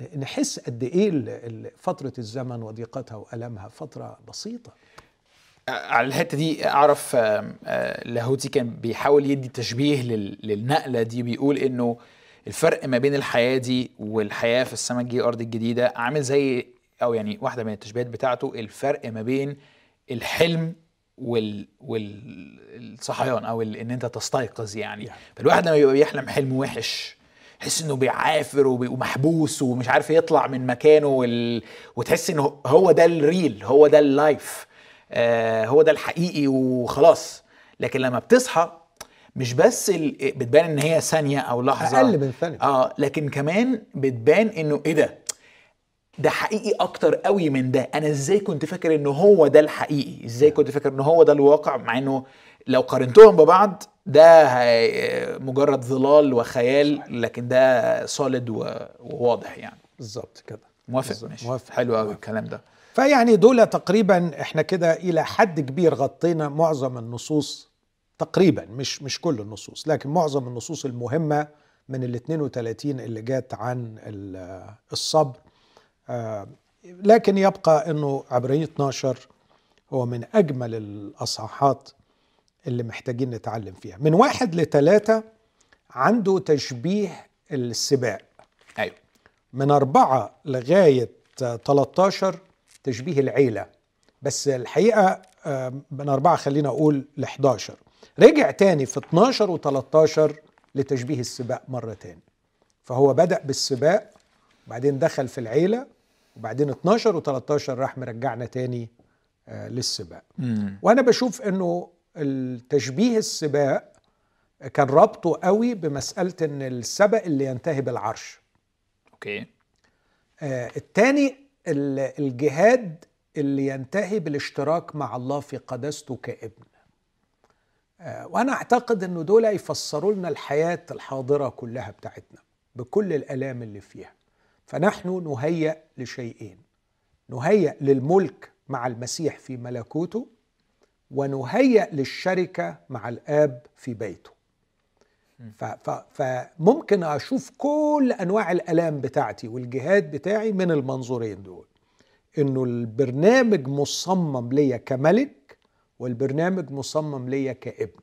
آه، نحس قد إيه فترة الزمن وضيقتها والامها فترة بسيطة. على الحتة دي أعرف آه، لاهوتي كان بيحاول يدي تشبيه لل- للنقلة دي بيقول إنه الفرق ما بين الحياة دي والحياة في السماء الجديده والارض الجديدة عامل زي أو يعني واحدة من التشبيهات بتاعته الفرق ما بين الحلم وال والصحيان أو إن أنت تستيقظ يعني. فالواحد لما بيبقى بيحلم حلم وحش يحس إنه بيعافر ومحبوس ومش عارف يطلع من مكانه وال... وتحس إنه هو ده الريل هو ده اللايف آه هو ده الحقيقي وخلاص لكن لما بتصحى مش بس ال... بتبان إن هي ثانية أو لحظة. أقل من ثانية. آه لكن كمان بتبان إنه إيه ده؟ ده حقيقي أكتر قوي من ده. أنا إزاي كنت فاكر إنه هو ده الحقيقي؟ إزاي كنت فاكر إنه هو ده الواقع؟ مع إنه لو قارنتهم ببعض ده مجرد ظلال وخيال لكن ده صالد وواضح يعني. بالظبط كده. موافق؟ بالظبط، ماشي. موافق. حلو قوي الكلام ده. فيعني دول تقريبا إحنا كده إلى حد كبير غطينا معظم النصوص تقريبا مش مش كل النصوص لكن معظم النصوص المهمة من ال 32 اللي جات عن ال- الصبر. آه، لكن يبقى إنه عبرين 12 هو من أجمل الأصحاحات اللي محتاجين نتعلم فيها. من واحد لثلاثة عنده تشبيه السباق. أيوه. من أربعة لغاية 13 تشبيه العيلة. بس الحقيقة آه، من أربعة خلينا أقول ل 11 رجع تاني في 12 و13 لتشبيه السباق مرة تاني. فهو بدأ بالسباق وبعدين دخل في العيلة وبعدين 12 و13 راح مرجعنا تاني آه، للسباق. وأنا بشوف إنه التشبيه السباق كان ربطه قوي بمسألة إن السبق اللي ينتهي بالعرش. أوكي. آه التاني ال- الجهاد اللي ينتهي بالاشتراك مع الله في قداسته كابن. وأنا أعتقد إنه دول يفسروا لنا الحياة الحاضرة كلها بتاعتنا بكل الآلام اللي فيها. فنحن نهيأ لشيئين نهيأ للملك مع المسيح في ملكوته ونهيأ للشركة مع الآب في بيته. فممكن أشوف كل أنواع الآلام بتاعتي والجهاد بتاعي من المنظورين دول. إنه البرنامج مصمم ليا كملك والبرنامج مصمم ليا كابن.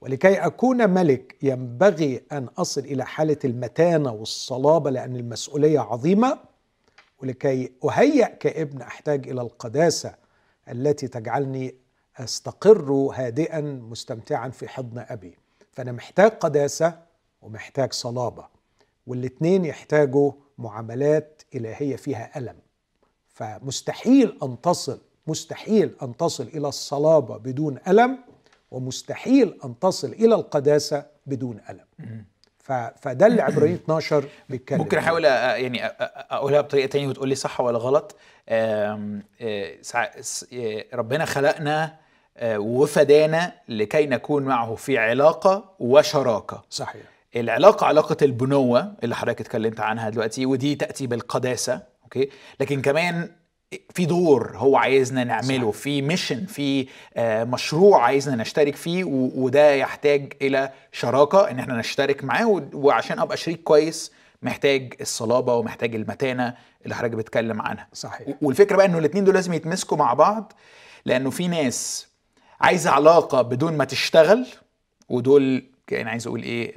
ولكي أكون ملك ينبغي أن أصل إلى حالة المتانة والصلابة لأن المسؤولية عظيمة. ولكي أهيأ كابن أحتاج إلى القداسة التي تجعلني أستقر هادئا مستمتعا في حضن أبي. فأنا محتاج قداسة ومحتاج صلابة والاتنين يحتاجوا معاملات إلهية فيها ألم. فمستحيل أن تصل مستحيل أن تصل إلى الصلابة بدون ألم ومستحيل أن تصل إلى القداسة بدون ألم. فده اللي عبرانيين 12 بيتكلم. ممكن. أحاول يعني أقولها بطريقة تانية وتقول لي صح ولا غلط. آه، آه، ربنا خلقنا آه، وفدانا لكي نكون معه في علاقة وشراكة. صحيح. العلاقة علاقة البنوة اللي حضرتك اتكلمت عنها دلوقتي ودي تأتي بالقداسة أوكي؟ لكن كمان في دور هو عايزنا نعمله صح. في ميشن في آه، مشروع عايزنا نشترك فيه وده يحتاج إلى شراكة إن إحنا نشترك معاه وعشان أبقى شريك كويس محتاج الصلابة ومحتاج المتانة اللي حضرتك بتتكلم عنها صحيح والفكرة بقى إنه الاثنين دول لازم يتمسكوا مع بعض لأنه في ناس عايزة علاقة بدون ما تشتغل ودول يعني عايز أقول إيه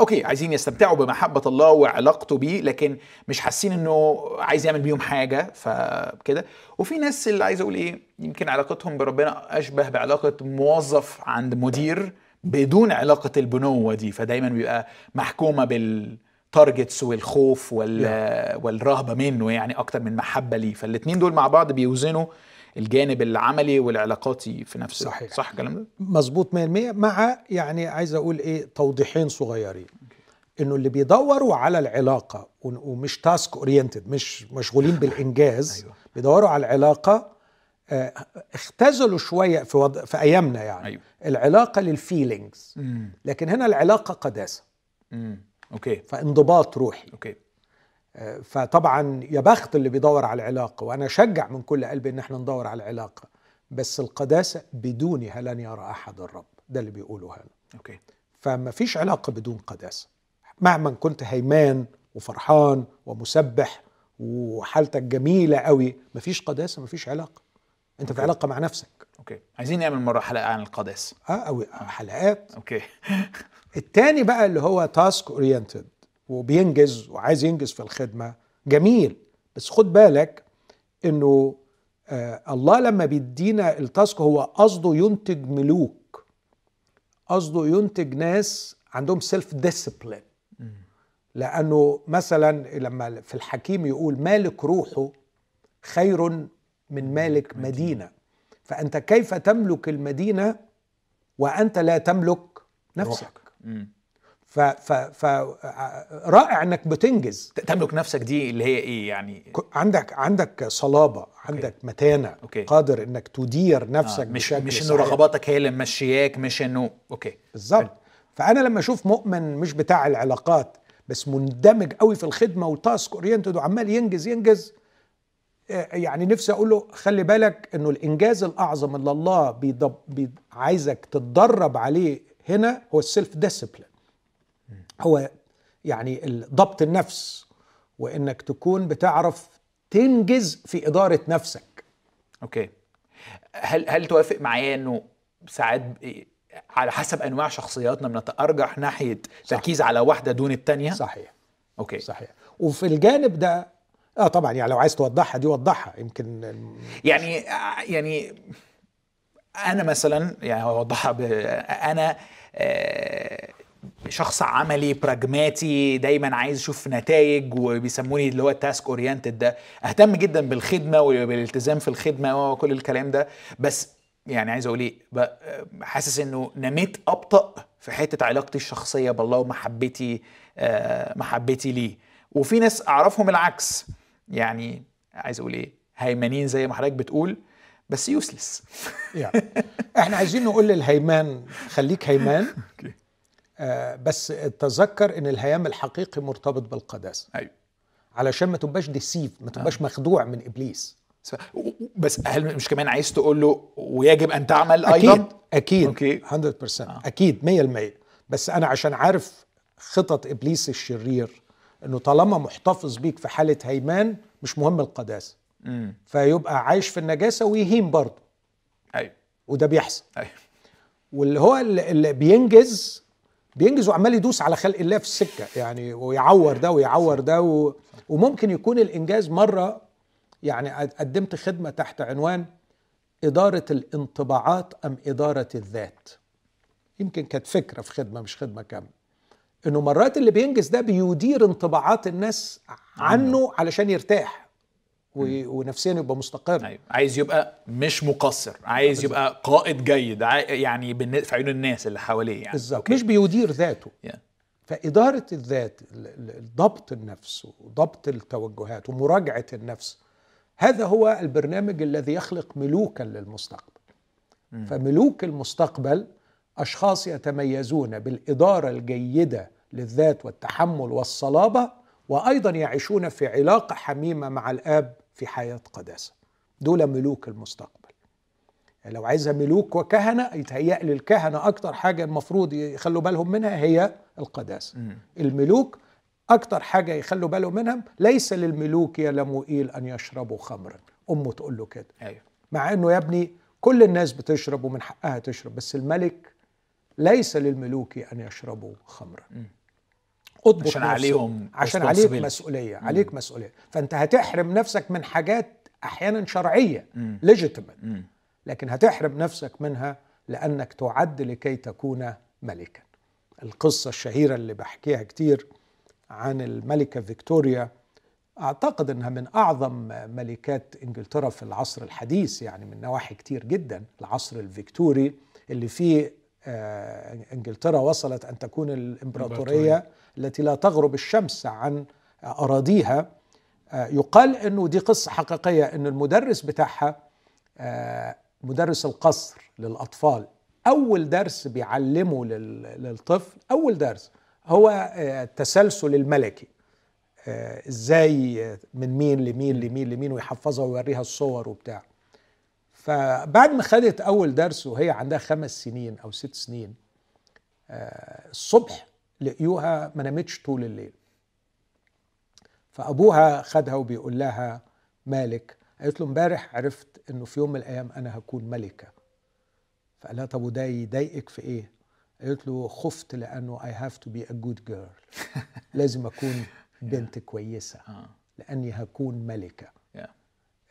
Okay عايزين يستمتعوا بمحبة الله وعلاقته بيه لكن مش حاسين إنه عايز يعمل بيهم حاجة فكده. وفي ناس اللي عايز أقول إيه يمكن علاقتهم بربنا أشبه بعلاقة موظف عند مدير بدون علاقة البنوة دي فدايما بيبقى محكومة بال targets والخوف وال والرهبة منه يعني أكتر من محبة ليه. فالاثنين دول مع بعض بيوزنوا الجانب العملي والعلاقاتي في نفس. صحيح. صح الكلام ده؟ مظبوط 100% مع يعني عايز أقول إيه توضيحين صغيرين. إنه اللي بيدوروا على العلاقة ومش task oriented مش مشغولين بالإنجاز [LAUGHS] أيوة. بيدوروا على العلاقة آه، اختزلوا شوية في وضع في أيامنا يعني. أيوة. العلاقة لل feelings لكن هنا العلاقة قداسة. امم Okay. فانضباط روحي. Okay. فطبعا يا بخت اللي بيدور على العلاقة وأنا أشجع من كل قلبي إن إحنا ندور على العلاقة بس القداسة بدونها لن يرى أحد الرب. ده اللي بيقوله هنا. Okay. فما فيش علاقة بدون قداسة. مهما كنت هيمان وفرحان ومسبح وحالتك جميلة قوي مفيش قداسة مفيش علاقة. أنت في okay. علاقة مع نفسك. Okay. عايزين نعمل مرة حلقة عن القداسة. آه أو حلقات. أوكي. [LAUGHS] التاني بقى اللي هو task oriented وبينجز وعايز ينجز في الخدمة. جميل. بس خد بالك إنه آه الله لما بيدينا ال task هو قصده ينتج ملوك. قصده ينتج ناس عندهم self discipline لأنه مثلا لما في الحكيم يقول مالك روحه خير من مالك مدينة. فأنت كيف تملك المدينة وأنت لا تملك نفسك؟ روحك. ف ف ف رائع إنك بتنجز. تملك نفسك دي اللي هي إيه يعني؟ عندك عندك صلابة عندك متانة. okay. قادر إنك تدير آه نفسك مش بشكل مش إنه. رغباتك هي اللي ممشياك مش إنه okay. بالظبط. فأنا لما أشوف مؤمن مش بتاع العلاقات بس مندمج قوي في الخدمة و task oriented وعمال ينجز ينجز آه، يعني نفسي أقول له خلي بالك إنه الإنجاز الأعظم اللي الله بيض بي عايزك تتدرب عليه هنا هو ال self discipline هو يعني ضبط النفس وإنك تكون بتعرف تنجز في إدارة نفسك. أوكي. هل هل توافق معايا إنه ساعات على حسب أنواع شخصياتنا بنتأرجح ناحية تركيز على واحدة دون الثانية صحيح. okay. صحيح. وفي الجانب ده آه طبعا يعني لو عايز توضحها دي وضحها يمكن يعني يعني أنا مثلا يعني اوضحها أنا آه، شخص عملي براجماتي دايما عايز أشوف نتائج وبيسموني اللي هو ال task oriented ده. أهتم جدا بالخدمة وبالالتزام في الخدمة وكل الكلام ده. بس يعني عايز أقول إيه حاسس إنه نميت أبطأ في حتة علاقتي الشخصية بالله ومحبتي آه، محبتي ليه. وفي ناس أعرفهم العكس. يعني عايز أقول إيه هيمانين زي ما حضرتك بتقول بس useless يعني إحنا عايزين نقول للهيمان خليك هيمان. [LAUGHS] بس تذكر إن الهيام الحقيقي مرتبط بالقداسه أيوه. علشان ما تبقاش deceived ما تبقاش مخدوع من إبليس. بس هل مش كمان عايز تقول له ويجب أن تعمل أكيد أيضا؟ أكيد okay. 100% أكيد 100% بس أنا عشان عارف خطط إبليس الشرير إنه طالما محتفظ بيك في حالة هيمان مش مهم القداسه فيبقى عايش في النجاسة ويهين برضه. أيوه. وده بيحصل. أيوه. واللي هو اللي بينجز بينجز وعمال يدوس على خلق الله في السكة يعني ويعور ده ويعور ده و... وممكن يكون الإنجاز مرة يعني قدمت خدمة تحت عنوان إدارة الانطباعات أم إدارة الذات. يمكن كانت فكرة في خدمة مش خدمة كاملة. إنه مرات اللي بينجز ده بيدير انطباعات الناس عنه. علشان يرتاح. ونفسيا يبقى مستقر. أيوه. عايز يبقى مش مقصر عايز يبقى قائد جيد يعني في عيون الناس اللي حواليه يعني. بالظبط. مش بيدير ذاته. Yeah. فإدارة الذات ال- ال- ضبط النفس وضبط التوجهات ومراجعة النفس هذا هو البرنامج الذي يخلق ملوكا للمستقبل. فملوك المستقبل أشخاص يتميزون بالإدارة الجيدة للذات والتحمل والصلابة وأيضا يعيشون في علاقة حميمة مع الآب في حياة قداسة. دول ملوك المستقبل. يعني لو عايزها ملوك وكهنة يتهيأ لي الكهنة أكتر حاجة المفروض يخلوا بالهم منها هي القداسة. الملوك أكتر حاجة يخلوا بالهم منها ليس للملوك يا لموئيل أن يشربوا خمرا. أمه تقول له كده. أيوه. مع أنه يا ابني كل الناس بتشرب ومن حقها تشرب بس الملك ليس للملوك أن يشربوا خمرا. اضبط عشان نفسك. عليهم عشان عليك. مسؤولية عليك مسؤولية. فأنت هتحرم نفسك من حاجات أحيانا شرعية legitimate. لكن هتحرم نفسك منها لأنك تعد لكي تكون ملكا. القصة الشهيرة اللي بحكيها كتير عن الملكة فيكتوريا أعتقد أنها من أعظم ملكات إنجلترا في العصر الحديث يعني من نواحي كتير جدا. العصر الفيكتوري اللي فيه آه، إنجلترا وصلت أن تكون الإمبراطورية التي لا تغرب الشمس عن أراضيها. آه، يقال أنه دي قصة حقيقية أن المدرس بتاعها آه، مدرس القصر للأطفال أول درس بيعلمه لل- للطفل أول درس هو التسلسل الملكي. إزاي من مين لمين لمين لمين ويحفظها ويوريها الصور وبتاع. فبعد ما خدت أول درس وهي عندها خمس سنين أو ست سنين آه، الصبح لقيوها ما نامتش طول الليل. فأبوها خدها وبيقول لها مالك. قالت له امبارح عرفت إنه في يوم من الأيام أنا هكون ملكة. فقال لها طب وده يضايقك في إيه؟ قالت له خفت لأنه I have to be a good girl. [LAUGHS] لازم أكون بنت كويسة. آه. لأني هكون ملكة.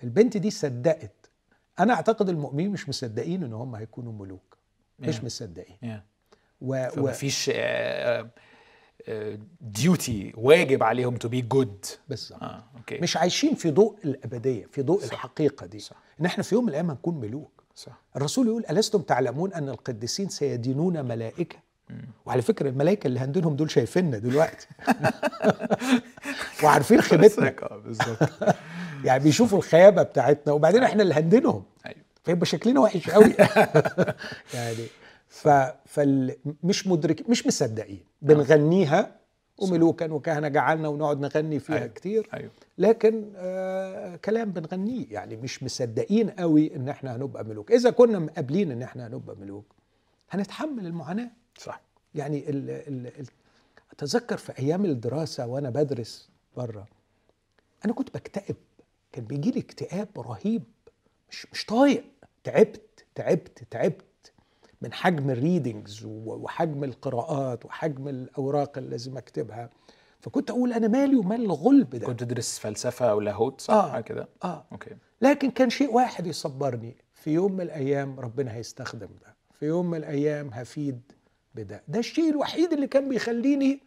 البنت دي صدقت أنا أعتقد المؤمنين مش مصدقين إن هم هيكونوا ملوك. مش Yeah. مصدقين. Yeah. و... و... فمفيش duty واجب عليهم to be good بالظبط. okay مش عايشين في ضوء الأبدية في ضوء صح. الحقيقة دي. صح. ان إحنا في يوم من الأيام هنكون ملوك. صح. الرسول يقول ألستم تعلمون أن القديسين سيدينون ملائكة؟ وعلى فكرة الملائكة اللي هندينهم دول شايفيننا دلوقتي. [LAUGHS] وعارفين خيبتنا. [LAUGHS] آه بالظبط. يعني بيشوفوا الخيابة بتاعتنا وبعدين إحنا اللي هندينهم أيوه. فيبقى شكلنا وحش قوي. [LAUGHS] يعني ف فال مش مدرك مش مصدقين. بنغنيها وملوكا وكهنة جعلنا ونقعد نغني فيها أيوة. كتير. أيوه. لكن آه كلام بنغنيه. يعني مش مصدقين قوي إن إحنا هنبقى ملوك. إذا كنا مقابلين إن إحنا هنبقى ملوك هنتحمل المعاناة. صح. يعني ال ال ال أتذكر في أيام الدراسة وأنا بدرس بره أنا كنت بكتئب. كان بيجي لي اكتئاب رهيب. مش مش طايق. تعبت تعبت تعبت من حجم الريدنجز وحجم القراءات وحجم الأوراق اللي لازم أكتبها. فكنت أقول أنا مالي ومال الغلب ده. كنت تدرس فلسفة أو لاهوت صح؟ آه. كده؟ آه. أوكي. لكن كان شيء واحد يصبرني. في يوم من الأيام ربنا هيستخدم ده. في يوم من الأيام هفيد بده. ده الشيء الوحيد اللي كان بيخليني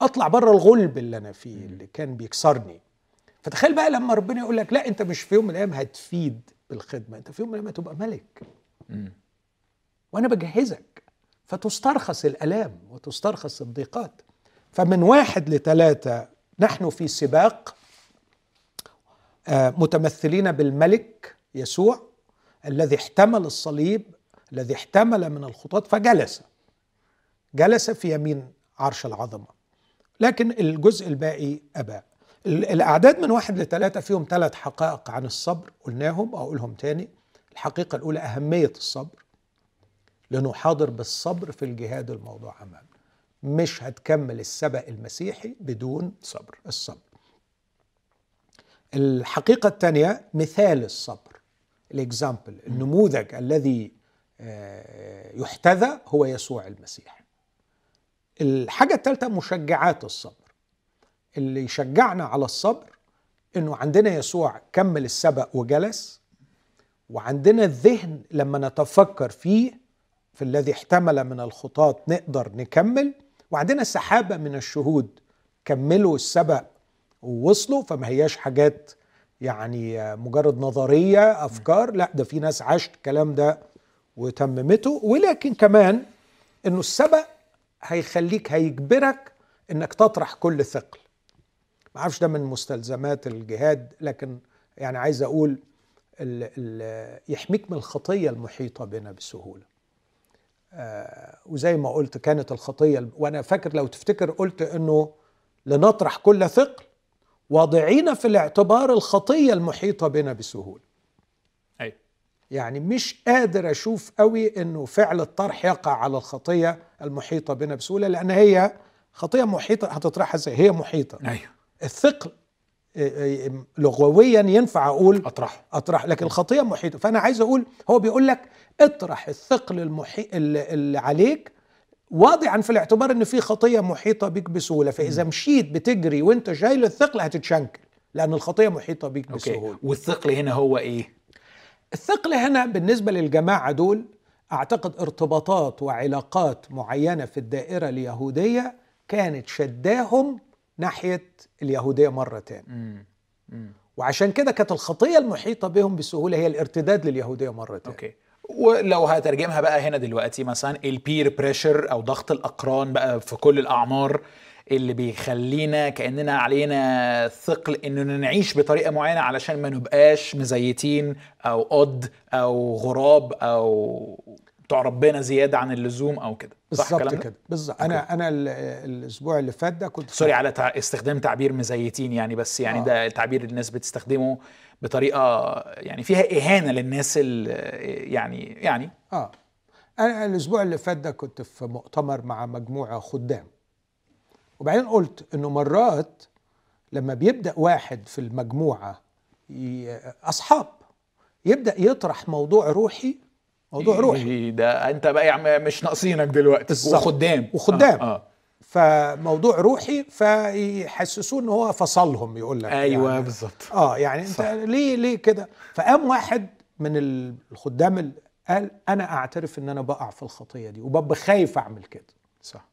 أطلع بره الغلب اللي أنا فيه اللي كان بيكسرني. فتخيل بقى لما ربنا يقول لك لا انت مش في يوم من الأيام هتفيد بالخدمة انت في يوم من الأيام هتبقى ملك. مم. وأنا بجهزك. فتسترخص الألام وتسترخص الضيقات. فمن واحد لثلاثه نحن في سباق آه، متمثلين بالملك يسوع الذي احتمل الصليب الذي احتمل من الخطاة فجلس. جلس في يمين عرش العظمة. لكن الجزء الباقي ال- الأعداد من واحد لثلاثة فيهم ثلاث حقائق عن الصبر قلناهم أقولهم تاني. الحقيقة الأولى أهمية الصبر لأنه حاضر بالصبر في الجهاد الموضوع أمامنا. مش هتكمل السبق المسيحي بدون صبر الصبر. الحقيقة الثانية مثال الصبر الإكزامبل النموذج الذي آه، يحتذى هو يسوع المسيح. الحاجة الثالثة مشجعات الصبر. اللي يشجعنا على الصبر إنه عندنا يسوع كمل السبق وجلس وعندنا الذهن لما نتفكر فيه في الذي احتمل من الخطاة نقدر نكمل وعندنا سحابة من الشهود كملوا السبق ووصلوا فما هياش حاجات يعني مجرد نظرية أفكار لا ده في ناس عاشت الكلام ده وتممته. ولكن كمان إنه السبق هيخليك هيجبرك إنك تطرح كل ثقل. ما أعرفش ده من مستلزمات الجهاد لكن يعني عايز أقول ال ال يحميك من الخطية المحيطة بنا بسهولة. آه وزي ما قلت كانت الخطية وأنا فاكر لو تفتكر قلت انه لنطرح كل ثقل واضعين في الاعتبار الخطية المحيطة بنا بسهولة. يعني مش قادر أشوف قوي إنه فعل الطرح يقع على الخطية المحيطة بنا بسهولة لأن هي خطية محيطة هتطرحها إزاي؟ هي محيطة. أيوه. الثقل لغويا ينفع أقول أطرحه. أطرح لكن الخطيه محيطه. فأنا عايز أقول هو بيقول لك اطرح الثقل المحي... اللي عليك واضعا في الاعتبار إن في خطيه محيطة بيك بسهولة. فإذا مشيت بتجري وأنت شايل الثقل هتتشنكل لأن الخطيه محيطة بيك بسهولة. والثقل هنا هو إيه؟ الثقل هنا بالنسبة للجماعة دول أعتقد ارتباطات وعلاقات معينة في الدائرة اليهودية كانت شداهم ناحية اليهودية مره تاني وعشان كده كانت الخطية المحيطة بهم بسهولة هي الارتداد لليهودية مره تاني okay. ولو هترجمها بقى هنا دلوقتي مثلا ال peer pressure أو ضغط الأقران بقى في كل الأعمار اللي بيخلينا كأننا علينا ثقل إننا نعيش بطريقة معينة علشان ما نبقاش مزيتين أو قد أو غراب أو بتوع ربنا زيادة عن اللزوم أو كده صح بالظبط؟ كده بالظبط أنا أنا ال- الأسبوع اللي فات ده كنت سوري على تع... استخدام تعبير مزيتين يعني بس يعني آه. ده التعبير الناس بتستخدمه بطريقة يعني فيها إهانة للناس. يعني يعني آه أنا الأسبوع اللي فات ده كنت في مؤتمر مع مجموعة خدام وبعدين قلت إنه مرات لما بيبدأ واحد في المجموعة ي... أصحاب يبدأ يطرح موضوع روحي موضوع روحي. ده أنت بقى عم مش ناقصينك دلوقتي. بالظبط. وخدام. وخدام. آه, آه. فموضوع روحي فيحسسوه إن هو فصلهم يقول لك أيوه يعني. بالظبط. آه يعني أنت صح. ليه ليه كده؟ فقام واحد من الخدام قال أنا أعترف إن أنا بقع في الخطية دي وببقى خايف أعمل كده. صح.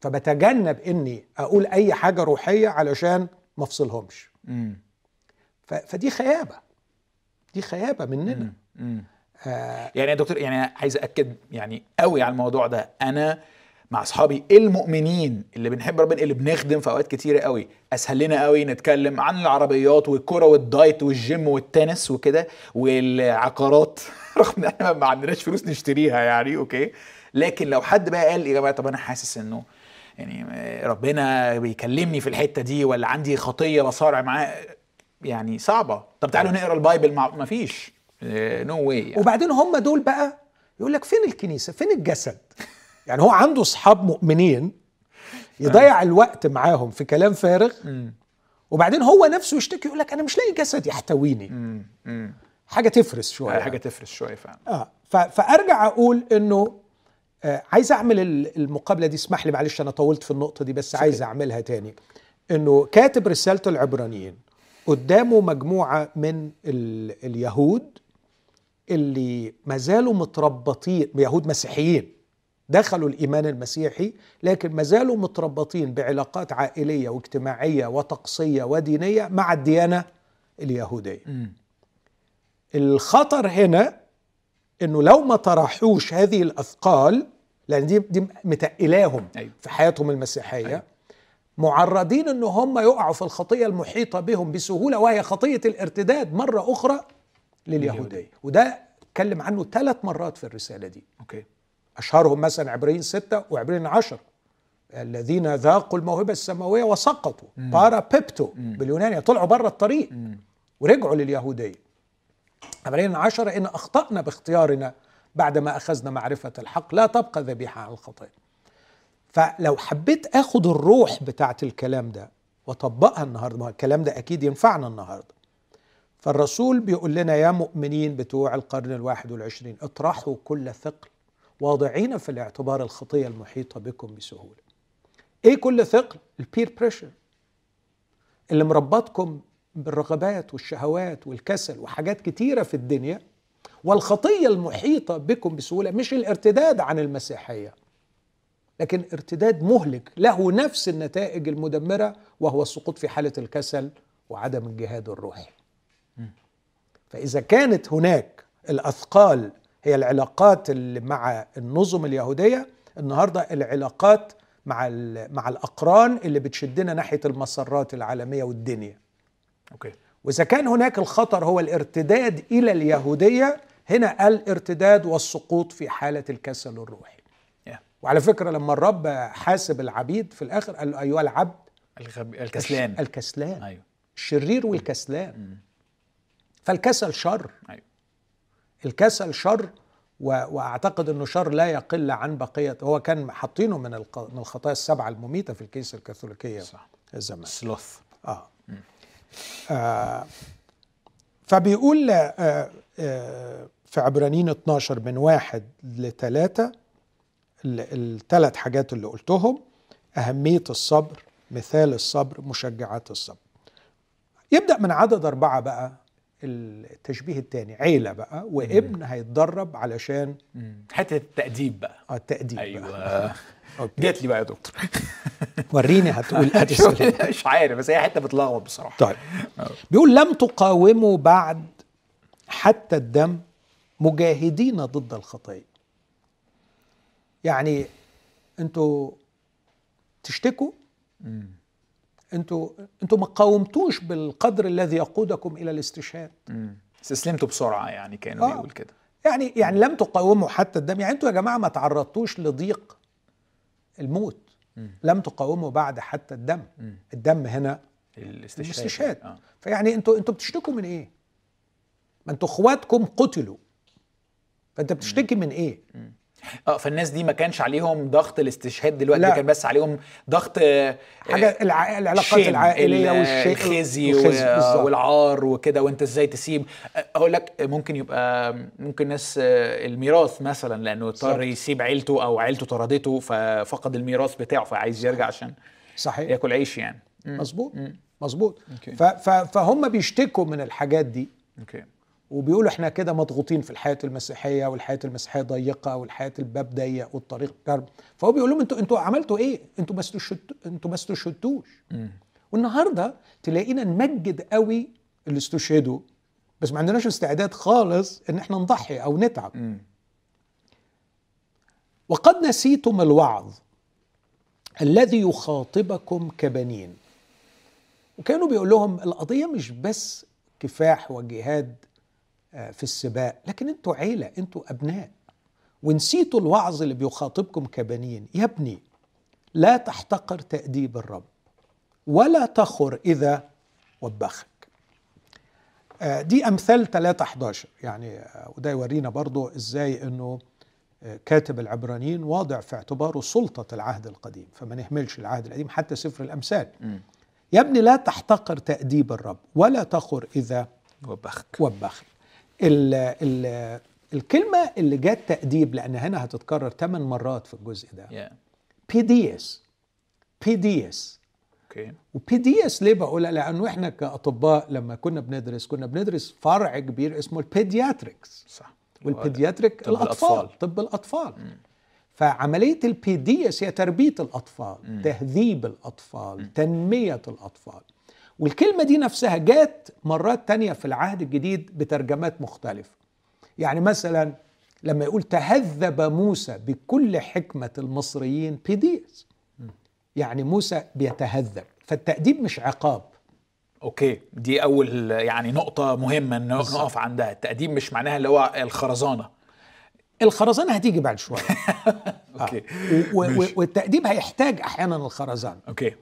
فبتجنب إني أقول أي حاجة روحية علشان ما أفصلهمش. فدي خيابة. دي خيابة مننا. امم آه يعني يا دكتور يعني عايز اكد يعني قوي على الموضوع ده. أنا مع أصحابي المؤمنين اللي بنحب ربنا اللي بنخدم في أوقات كتيرة قوي أسهل لنا قوي نتكلم عن العربيات والكورة والدايت والجيم والتنس وكده والعقارات. [LAUGHS] رغم إن إحنا ما عندناش فلوس نشتريها يعني okay. لكن لو حد بقى قال يا جماعة طب أنا حاسس إنه يعني ربنا بيكلمني في الحتة دي ولا عندي خطية بصارع معاه يعني صعبة. طب تعالوا نقرأ ال Bible ما فيش. no way يعني. وبعدين هم دول بقى يقول لك فين الكنيسة؟ فين الجسد؟ يعني هو عنده أصحاب مؤمنين يضيع الوقت معاهم في كلام فارغ. وبعدين هو نفسه يشتكي يقول لك أنا مش لاقي جسد يحتويني. حاجة تفرس شوية. حاجة تفرش شوية فعلا. آه فأرجع أقول إنه آه عايز أعمل ال- المقابلة دي اسمح لي معلش أنا طولت في النقطة دي بس عايز أعملها تاني. إنه كاتب رسالة العبرانيين قدامه مجموعة من ال اليهود اللي ما زالوا متربطين يهود مسيحيين دخلوا الإيمان المسيحي لكن ما زالوا متربطين بعلاقات عائلية واجتماعية وطقسية ودينية مع الديانة اليهودية مم. الخطر هنا إنه لو ما طرحوش هذه الأثقال لأن دي دي متقلاهم أيوة. في حياتهم المسيحية أيوة. معرضين ان هم يقعوا في الخطية المحيطة بهم بسهولة وهي خطية الارتداد مرة أخرى لليهودية. وده اتكلم عنه ثلاث مرات في الرسالة دي. okay. أشهرهم مثلا عبرانيين ستة وعبرانيين عشرة. الذين ذاقوا الموهبة السماوية وسقطوا. παραπίπτω باليوناني طلعوا بره الطريق. مم. ورجعوا لليهودية. عبرانيين عشرة إن أخطأنا باختيارنا بعدما أخذنا معرفة الحق. لا تبقى ذبيحة عن الخطايا فلو حبيت آخد الروح بتاعت الكلام ده واطبقها النهارده ما الكلام ده أكيد ينفعنا النهارده. فالرسول بيقول لنا يا مؤمنين بتوع القرن الواحد والعشرين اطرحوا كل ثقل واضعين في الاعتبار الخطية المحيطة بكم بسهولة. إيه كل ثقل؟ ال peer pressure اللي مربطكم بالرغبات والشهوات والكسل وحاجات كتيرة في الدنيا والخطية المحيطة بكم بسهولة مش الارتداد عن المسيحية لكن ارتداد مهلك له نفس النتائج المدمرة وهو السقوط في حالة الكسل وعدم الجهاد الروحي. فإذا كانت هناك الأثقال هي العلاقات اللي مع النظم اليهودية النهاردة العلاقات مع مع الأقران اللي بتشدنا ناحية المسرات العالمية والدنيا. okay. وإذا كان هناك الخطر هو الارتداد إلى اليهودية هنا الارتداد والسقوط في حالة الكسل الروحي. Yeah. وعلى فكرة لما الرب حاسب العبيد في الآخر قال له أيها العبد؟ الغب... الكسلان. الكسلان. أيوه. الشرير والكسلان. فالكسل شر. أيوه. الكسل شر و... وأعتقد إنه شر لا يقل عن بقية هو كان حاطينه من الق... من الخطايا السبعة المميتة في الكنيسة الكاثوليكية صح. زمان سلوث. آه. آه فبيقول آه آه في عبرانيين 12 من واحد لثلاثة الثلاث حاجات اللي قلتهم أهمية الصبر مثال الصبر مشجعات الصبر. يبدأ من عدد أربعة بقى. التشبيه الثاني عيلة بقى وابن هيتدرب علشان حتة التأديب بقى. آه، التأديب بقى. أيوه. [LAUGHS] أوكي. جات لي بقى يا دكتور. [LAUGHS] وريني هتقول إيه. [LAUGHS] مش عارف بس هي حتة بتلخبط بصراحة. طيب. بيقول لم تقاوموا بعد حتى الدم مجاهدين ضد الخطيه يعني أنتوا تشتكوا أنتوا أنتوا ما قاومتوش بالقدر الذي يقودكم إلى الاستشهاد. مم. استسلمتوا بسرعة يعني كانوا آه. بيقول كده. يعني يعني لم تقاوموا حتى الدم. يعني أنتوا يا جماعة ما تعرضتوش لضيق الموت. لم تقاوموا بعد حتى الدم. الدم هنا الاستشهاد. الاستشهاد. آه. فيعني أنتوا أنتوا بتشتكوا من إيه؟ ما أنتوا اخواتكم قتلوا. فأنت بتشتكي من إيه؟ آه فالناس دي ما كانش عليهم ضغط الاستشهاد دلوقتي لا. كان بس عليهم ضغط آه، حاجة الع... العلاقات العائلية ال- والشيء الخزي والخزي، و- بالظبط. والعار وكده وانت إزاي تسيب أقول لك ممكن يبقى ممكن ناس آه، الميراث مثلا لأنه اضطر. يسيب عيلته أو عيلته طردته ففقد الميراث بتاعه فعايز يرجع عشان صحيح ياكل عيش يعني. مظبوط مظبوط. ف... ف... فهم بيشتكوا من الحاجات دي أوكي وبيقولوا إحنا كده مضغوطين في الحياة المسيحية والحياة المسيحية ضيقة والحياة الباب ضيق والطريق كرب. فهو بيقول لهم أنتوا أنتوا عملتوا إيه؟ أنتوا ما استشهدتوا أنتوا ما استشهدتوش. والنهاردة تلاقينا نمجد قوي اللي استشهدوا بس ما عندناش استعداد خالص إن إحنا نضحي أو نتعب. مم. وقد نسيتم الوعظ الذي يخاطبكم كبنين. وكانوا بيقول لهم القضية مش بس كفاح وجهاد في السباق. لكن أنتوا عيلة أنتوا أبناء. ونسيتوا الوعظ اللي بيخاطبكم كبنين. يا ابني لا تحتقر تأديب الرب. ولا تخر إذا وبخك. آه، دي أمثال 3 11 يعني آه، وده يورينا برضو إزاي أنه آه، كاتب العبرانيين واضع في اعتباره سلطة العهد القديم. فما نهملش العهد القديم حتى سفر الأمثال. يا ابني لا تحتقر تأديب الرب. ولا تخر إذا وبخك. وبخك. ال ال الكلمة اللي جت تأديب لأن هنا هتتكرر ثمان مرات في الجزء ده. يا بيديس بيديس okay وبيديس ليه بقولها؟ لأنه إحنا كأطباء لما كنا بندرس كنا بندرس فرع كبير اسمه ال pediatrics صح. وال pediatric طب الأطفال الأطفال. طب الأطفال. فعملية البيديس هي تربية الأطفال تهذيب الأطفال تنمية الأطفال. والكلمة دي نفسها جات مرات تانية في العهد الجديد بترجمات مختلفة. يعني مثلا لما يقول تهذب موسى بكل حكمة المصريين بيديس يعني موسى بيتهذب. فالتأديب مش عقاب. okay. دي أول يعني نقطة مهمة إن نقف عندها. التأديب مش معناها اللي هو الخرزانة. الخرزانة هتيجي بعد شوية. [LAUGHS] okay. ماشي. والتأديب هيحتاج أحيانا الخرزانة. okay.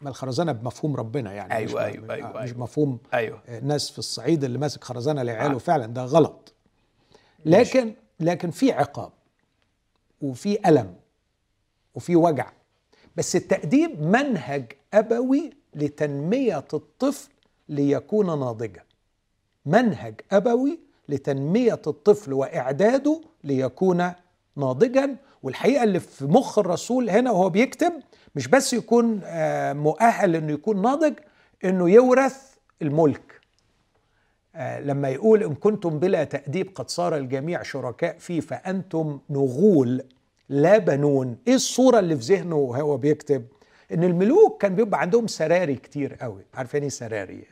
ما الخرزانه بمفهوم ربنا يعني أيوة، مش أيوة، أيوة، مش أيوة. مفهوم آه، ناس في الصعيد اللي ماسك خرزانة لعياله آه. فعلا ده غلط. لكن لكن في عقاب وفي ألم وفي وجع. بس التأديب منهج أبوي لتنمية الطفل ليكون ناضجا منهج أبوي لتنمية الطفل وإعداده ليكون ناضجا والحقيقة اللي في مخ الرسول هنا وهو بيكتب مش بس يكون آه، مؤهل إنه يكون ناضج إنه يورث الملك. آه، لما يقول إن كنتم بلا تأديب قد صار الجميع شركاء فيه فأنتم نغول لا بنون. إيه الصورة اللي في ذهنه وهو بيكتب؟ إن الملوك كان بيبقى عندهم سراري كتير قوي. عارفين إيه سراري؟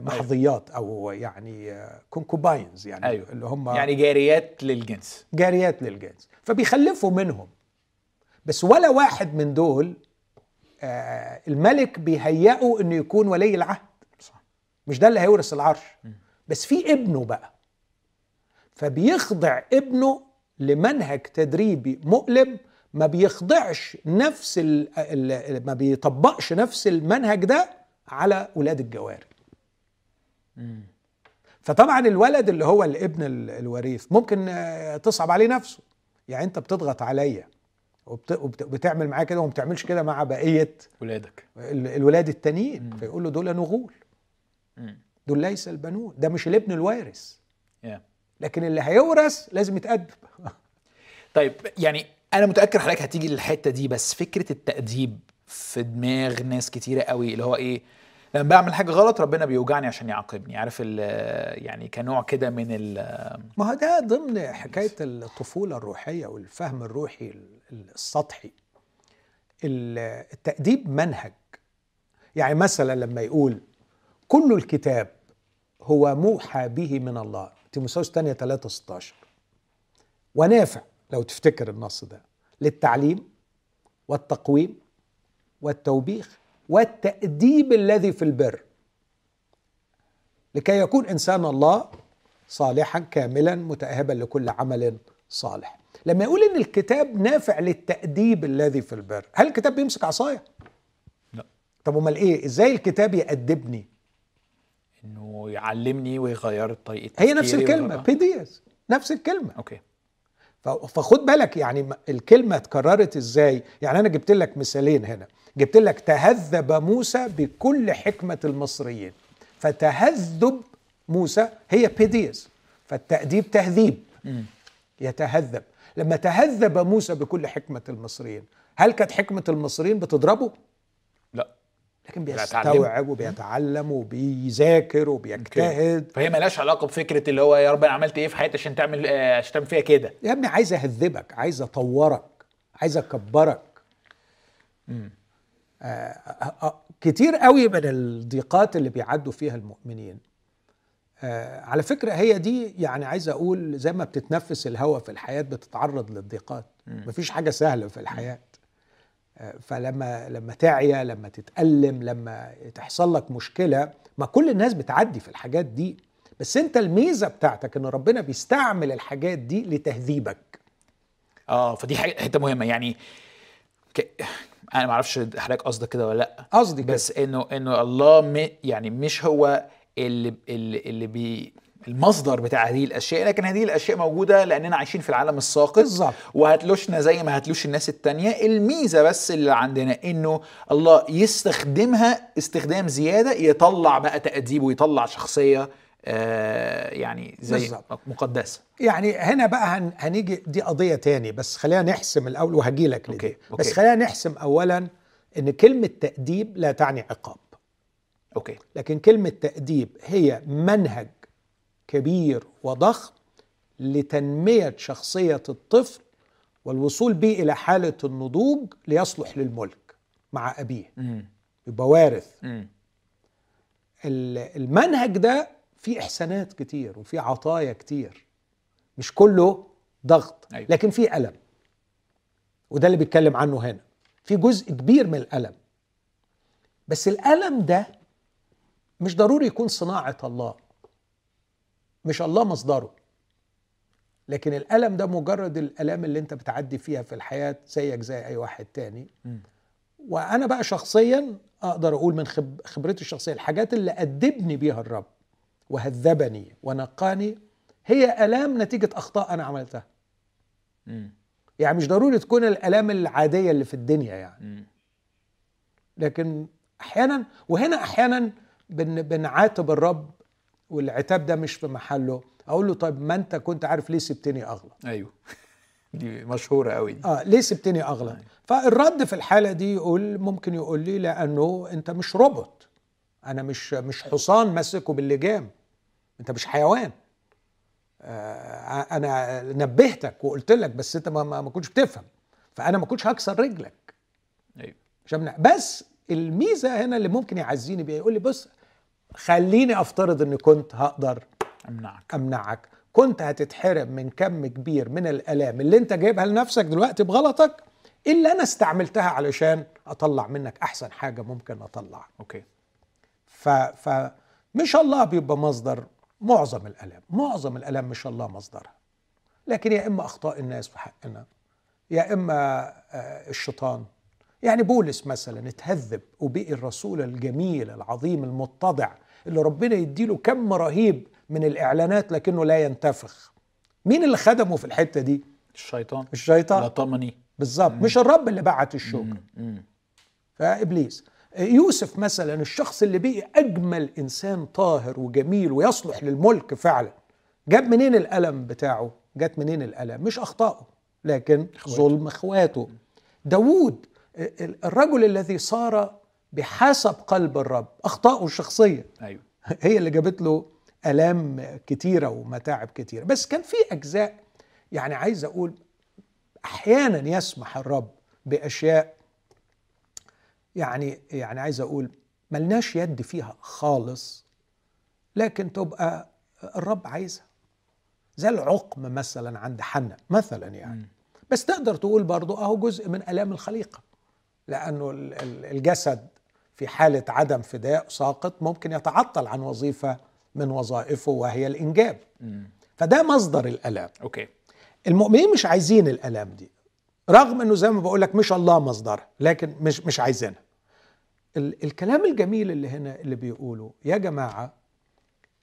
محظيات أو يعني كونكوباينز يعني أيوة. اللي هم يعني جاريات للجنس. جاريات للجنس. فبيخلفوا منهم. بس ولا واحد من دول آه، الملك بيهيئه إنه يكون ولي العهد. صح. مش ده اللي هيورث العرش. بس في ابنه بقى. فبيخضع ابنه لمنهج تدريبي مؤلم ما بيخضعش نفس ال ال ما بيطبقش نفس المنهج ده على ولاد الجواري فطبعا الولد اللي هو الابن ال- الوريث ممكن آه، تصعب عليه نفسه. يعني انت بتضغط عليا وبت- وبت- وبتعمل معايا كده وما بتعملش كده مع بقية ولادك. ال- الولاد التانيين. فيقول له دول نغول. دول ليس البنون. ده مش الابن الوارث. لكن اللي هيورث لازم يتأدب [LAUGHS] طيب يعني أنا متأكد حضرتك هتيجي للحتة دي بس فكرة التأديب في دماغ ناس كتيرة قوي اللي هو إيه لما بعمل حاجة غلط ربنا بيوجعني عشان يعاقبني. عارف ال- يعني كنوع كده من ال ما هو ده ضمن حكاية الطفولة الروحية والفهم الروحي السطحي. ال- التأديب منهج. يعني مثلا لما يقول كل الكتاب هو موحى به من الله. تيموثاوس الثانية 3 16 ونافع لو تفتكر النص ده. للتعليم والتقويم والتوبيخ والتأديب الذي في البر. لكي يكون إنسان الله صالحا كاملا متأهبا لكل عمل صالح. لما يقول إن الكتاب نافع للتأديب الذي في البر هل الكتاب بيمسك عصاية؟ لا. طب أمال إيه؟ إزاي الكتاب يأدبني؟ إنه يعلمني ويغير طريقة هي نفس ويغير- بيديس نفس الكلمة. okay. فخد بالك يعني الكلمة اتكررت إزاي؟ يعني أنا جبت لك مثالين هنا. جبت لك تهذب موسى بكل حكمة المصريين. فتهذب موسى هي بيديس فالتأديب تهذيب. مم. يتهذب. لما تهذب موسى بكل حكمة المصريين هل كانت حكمة المصريين بتضربه؟ لا. لكن. بيستوعب وبيتعلم وبيذاكر وبيجتهد. فهي ملهاش علاقة بفكرة اللي هو يا رب أنا عملت إيه في حياتي عشان تعمل آه، عشان تعمل فيها كده. يا ابني عايز أهذبك عايز أطورك عايز أكبرك. آه كتير قوي من الضيقات اللي بيعدوا فيها المؤمنين. آه على فكرة هي دي يعني عايز أقول زي ما بتتنفس الهواء في الحياة بتتعرض للضيقات. مفيش حاجة سهلة في الحياة. آه فلما لما تعيا لما تتألم لما تحصل لك مشكلة ما كل الناس بتعدي في الحاجات دي. بس أنت الميزة بتاعتك إن ربنا بيستعمل الحاجات دي لتهذيبك. آه فدي حاجة حتة مهمة. يعني. أنا ما أعرفش حضرتك قصدك كده ولا لأ. قصدي بس إنه إنه الله م... يعني مش هو اللي اللي, اللي بي المصدر بتاع هذه الأشياء لكن هذه الأشياء موجودة لأننا عايشين في العالم الساقط. بالظبط. وهتلوشنا زي ما هتلوش الناس التانية. الميزة بس اللي عندنا إنه الله يستخدمها استخدام زيادة يطلع بقى تأديب ويطلع شخصية يعني زي بالظبط. مقدسة. يعني هنا بقى هن هنيجي دي قضية تاني بس خلينا نحسم الأول وهجي لك okay، okay. بس خلينا نحسم أولا إن كلمة تأديب لا تعني عقاب. okay. لكن كلمة تأديب هي منهج كبير وضخم لتنمية شخصية الطفل والوصول به إلى حالة النضوج ليصلح للملك مع أبيه. امم يبقى وارث. ال- المنهج ده فيه إحسانات كتير وفيه عطايا كتير. مش كله ضغط أيوة. لكن فيه ألم. وده اللي بيتكلم عنه هنا. في جزء كبير من الألم. بس الألم ده مش ضروري يكون صناعة الله. مش الله مصدره. لكن الألم ده مجرد الألام اللي أنت بتعدي فيها في الحياة زيك زي أي واحد تاني. مم. وأنا بقى شخصيا أقدر أقول من خب خبرتي الشخصية الحاجات اللي أدبني بيها الرب. وهذبني ونقاني هي آلام نتيجة أخطاء أنا عملتها. امم يعني مش ضروري تكون الآلام العادية اللي في الدنيا يعني. امم لكن أحيانا وهنا أحيانا بن بنعاتب الرب والعتاب ده مش في محله. أقول له طيب ما أنت كنت عارف ليه سبتني أغلط؟ أيوه. [LAUGHS] دي مشهورة قوي دي. آه ليه سبتني أغلط؟ فالرد في الحالة دي يقول ممكن يقول لي لأنه أنت مش روبوت. أنا مش مش حصان ماسكه باللجام. انت مش حيوان. آه أنا نبهتك وقلت لك بس انت ما, ما كنتش بتفهم. فانا ما كنتش هكسر رجلك. أيوه. بس الميزة هنا اللي ممكن يعزيني بيها يقول لي بص خليني افترض اني كنت هقدر أمنعك. أمنعك. كنت هتتحرم من كم كبير من الآلام اللي انت جايبها لنفسك دلوقتي بغلطك الا أنا استعملتها علشان اطلع منك. احسن حاجة ممكن اطلعها أوكي. ف ف مش الله بيبقى مصدر معظم الالام معظم الالام مش الله مصدرها. لكن يا إما أخطاء الناس في حقنا يا إما آه، الشيطان. يعني بولس مثلا اتهذب وبقي الرسول الجميل العظيم المتضع اللي ربنا يديله كم رهيب من الإعلانات لكنه لا ينتفخ. مين اللي خدمه في الحتة دي؟ الشيطان. الشيطان. لطمني بالظبط. مش الرب اللي بعت الشوك مم. يوسف مثلا الشخص اللي بقي أجمل إنسان طاهر وجميل ويصلح للملك فعلا جاب منين الألم بتاعه؟ جات منين الألم؟ مش أخطائه لكن ظلم إخواته. داوود الرجل الذي صار بحسب قلب الرب أخطائه الشخصية. أيوه. هي اللي جابت له ألام كتيرة ومتاعب كتيرة. بس كان في أجزاء يعني عايز أقول أحيانا يسمح الرب بأشياء يعني يعني عايز أقول ملناش يد فيها خالص لكن تبقى الرب عايزها. زي العقم مثلا عند حنة مثلا يعني. بس تقدر تقول برضو أهو جزء من ألام الخليقة لأنه ال- ال- الجسد في حالة عدم فداء ساقط ممكن يتعطل عن وظيفة من وظائفه وهي الإنجاب. فده مصدر الألام. أوكي. المؤمنين مش عايزين الألام دي. رغم إنه زي ما بقول لك مش الله مصدرها لكن مش مش عايزينها. ال الكلام الجميل اللي هنا اللي بيقوله يا جماعة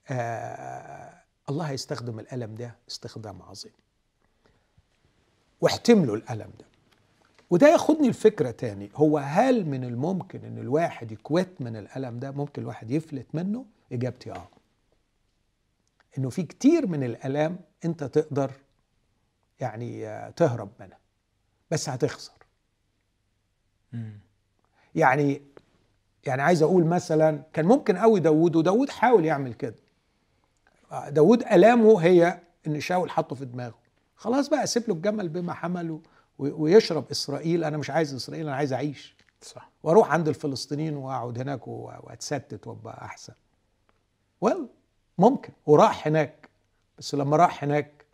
آه الله هيستخدم الألم ده استخدام عظيم. واحتملوا الألم ده. وده ياخدني لفكرة تاني هو هل من الممكن إن الواحد يكوت من الألم ده؟ ممكن الواحد يفلت منه؟ إجابتي آه. إنه في كتير من الالام أنت تقدر يعني آه، تهرب منها. بس هتخسر. يعني يعني عايز أقول مثلا كان ممكن قوي داوود وداوود حاول يعمل كده. آه، داوود ألامه هي إن شاول حطه في دماغه. خلاص بقى سيب له الجمل بما حمل و- ويشرب إسرائيل أنا مش عايز إسرائيل أنا عايز أعيش. صح. وأروح عند الفلسطينيين وأقعد هناك وأتستت وأبقى أحسن. ويل ممكن. وراح هناك. بس لما راح هناك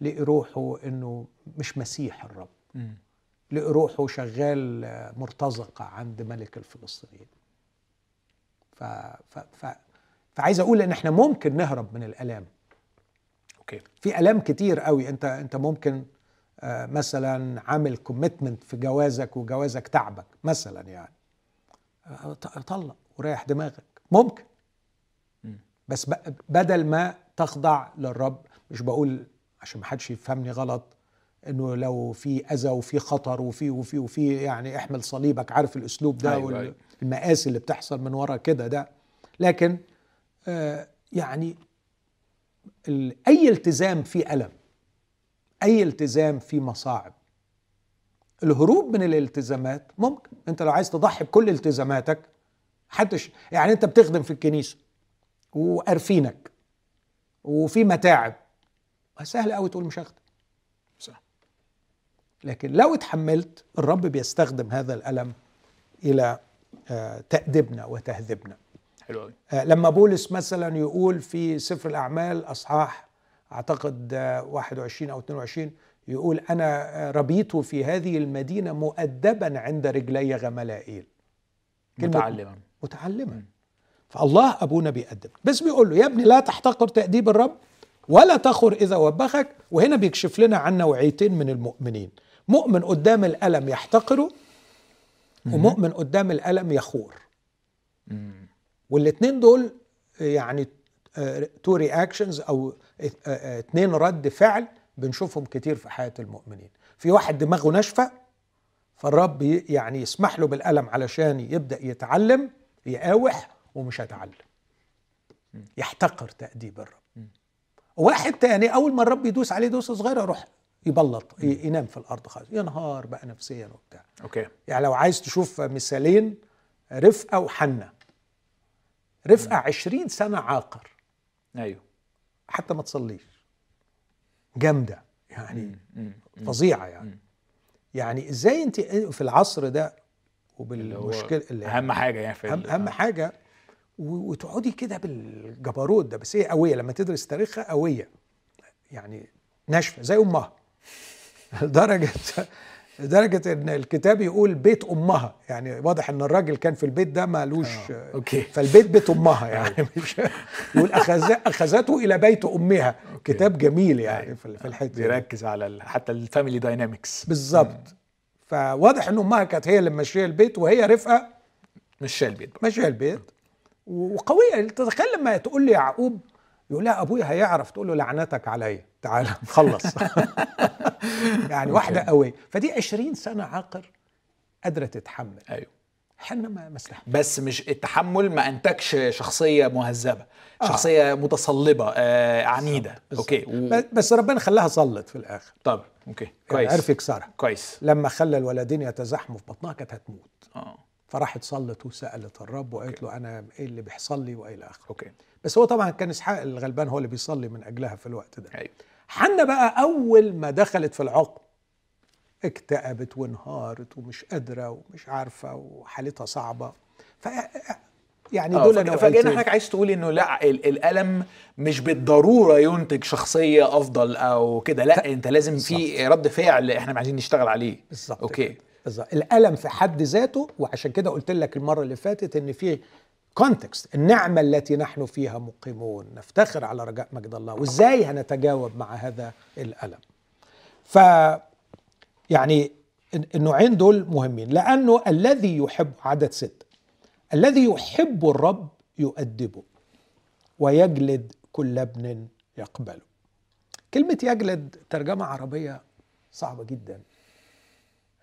لقي روحه إنه مش مسيح الرب. روحه شغال آه، مرتزقة عند ملك الفلسطينيين. ف... ف... ف... فعايز أقول إن إحنا ممكن نهرب من الألام. okay. في ألام كتير قوي. انت أنت ممكن آه، مثلا عامل commitment في جوازك وجوازك تعبك مثلا يعني. آه، طلق وريح دماغك. ممكن. مم. بس بدل ما تخضع للرب مش بقول عشان ما حدش يفهمني غلط إنه لو في أذى وفي خطر وفي وفي وفي يعني احمل صليبك عارف الأسلوب ده أيوة، أيوة. والمآسي اللي بتحصل من ورا كده ده. لكن آه يعني أي التزام فيه ألم أي التزام فيه مصاعب الهروب من الالتزامات ممكن. أنت لو عايز تضحي بكل التزاماتك حدش يعني أنت بتخدم في الكنيسة وقرفينك وفي متاعب. سهل قوي تقول مش هخدم. لكن لو اتحملت الرب بيستخدم هذا الألم إلى آه، تأديبنا وتهذيبنا. حلو قوي آه، لما بولس مثلا يقول في سفر الأعمال أصحاح أعتقد آه، 21 أو 22 يقول أنا آه، ربيت في هذه المدينة مؤدبا عند رجلي غملائيل متعلما. متعلما. فالله أبونا بيأدب. بس بيقول له يا ابني لا تحتقر تأديب الرب ولا تخر إذا وبخك. وهنا بيكشف لنا عن نوعيتين من المؤمنين. مؤمن قدام الألم يحتقره ومؤمن قدام الألم يخور. والاثنين دول يعني two reactions أو اثنين رد فعل بنشوفهم كتير في حياة المؤمنين. في واحد دماغه ناشفة فالرب يعني يسمح له بالألم علشان يبدأ يتعلم يقاوح ومش هيتعلم. يحتقر تأديب الرب. واحد تاني أول ما الرب يدوس عليه دوسة صغيرة يروح يبلط ينام في الأرض خالص. ينهار بقى نفسيا وبتاع. أوكي. يعني لو عايز تشوف مثالين رفقة وحنة. رفقة عشرين سنة عاقر. أيوه. حتى ما تصليش. جامدة. يعني مم. فظيعة يعني. يعني إزاي أنت في العصر ده وبالمشكلة اللي أهم حاجة يعني في ال- أهم حاجة و- وتقعدي كده بالجبروت ده. بس هي قوية. لما تدرس تاريخها قوية. يعني ناشفة زي أمها. [LAUGHS] لدرجة لدرجة [LAUGHS] إن الكتاب يقول بيت أمها. يعني واضح إن الراجل كان في البيت ده مالوش آه، أوكي. [LAUGHS] فالبيت بيت أمها يعني. مش يقول أخذ أخذته إلى بيت أمها. okay. كتاب جميل يعني في في الحتة دي. بيركز على حتى ال family dynamics بالظبط. فواضح إن أمها كانت هي اللي ماشية البيت وهي رفقة مش شايل البيت. ماشية البيت. وقوية. تتخيل لما تقول لي يعقوب يقول لها أبويا هيعرف تقول له لعنتك عليا. تعالى خلص. [LAUGHS] يعني واحدة قويه فدي 20 سنة عاقر قادره تتحمل. أيوه. حنا ما استحمل بس مش التحمل ما أنتجش شخصية مهذبة شخصية متصلبة آه عنيدة. okay. و... بس ربنا خلاها صلت في الآخر. طب okay. يعني كويس. عرف يكسرها كويس. لما خلى الولدين يتزاحموا في بطنها كانت هتموت. آه. فراحت صلت وسألت الرب وقالت له أنا إيه اللي بيحصل لي وإلى آخره. okay. بس هو طبعا كان إسحاق الغلبان هو اللي بيصلي من أجلها في الوقت ده. أيوه. حنا بقى أول ما دخلت في العقم اكتئبت وانهارت ومش قادرة ومش عارفة وحالتها صعبة. ف يعني آه، دول فجأة حضرتك عايز تقول إنه لا ال- الألم مش بالضرورة ينتج شخصية أفضل أو كده. لا أنت لازم في رد فعل إحنا عايزين نشتغل عليه. بالظبط okay. بالظبط. الألم في حد ذاته وعشان كده قلت لك المرة اللي فاتت إن في context النعمة التي نحن فيها مقيمون. نفتخر على رجاء مجد الله. وإزاي هنتجاوب مع هذا الألم؟ ف يعني النوعين دول مهمين. لأنه الذي يحب عدد ستة الذي يحب الرب يؤدبه ويجلد كل ابن يقبله. كلمة يجلد ترجمة عربية صعبة جدا.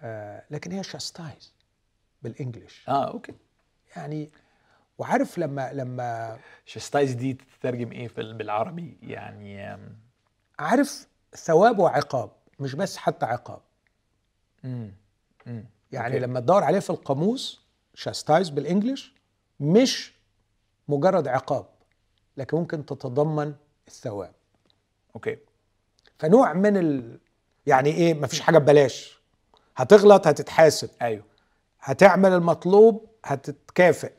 آه لكن هي chastise بال English آه okay. يعني وعارف لما لما chastise دي تترجم إيه بالعربي يعني عارف ثواب وعقاب مش بس حتى عقاب مم. مم. يعني okay. لما تدور عليه في القاموس chastise بال English مش مجرد عقاب لكن ممكن تتضمن الثواب okay فنوع من ال... يعني إيه مفيش حاجة ببلاش هتغلط هتتحاسب أيوه هتعمل المطلوب هتتكافئ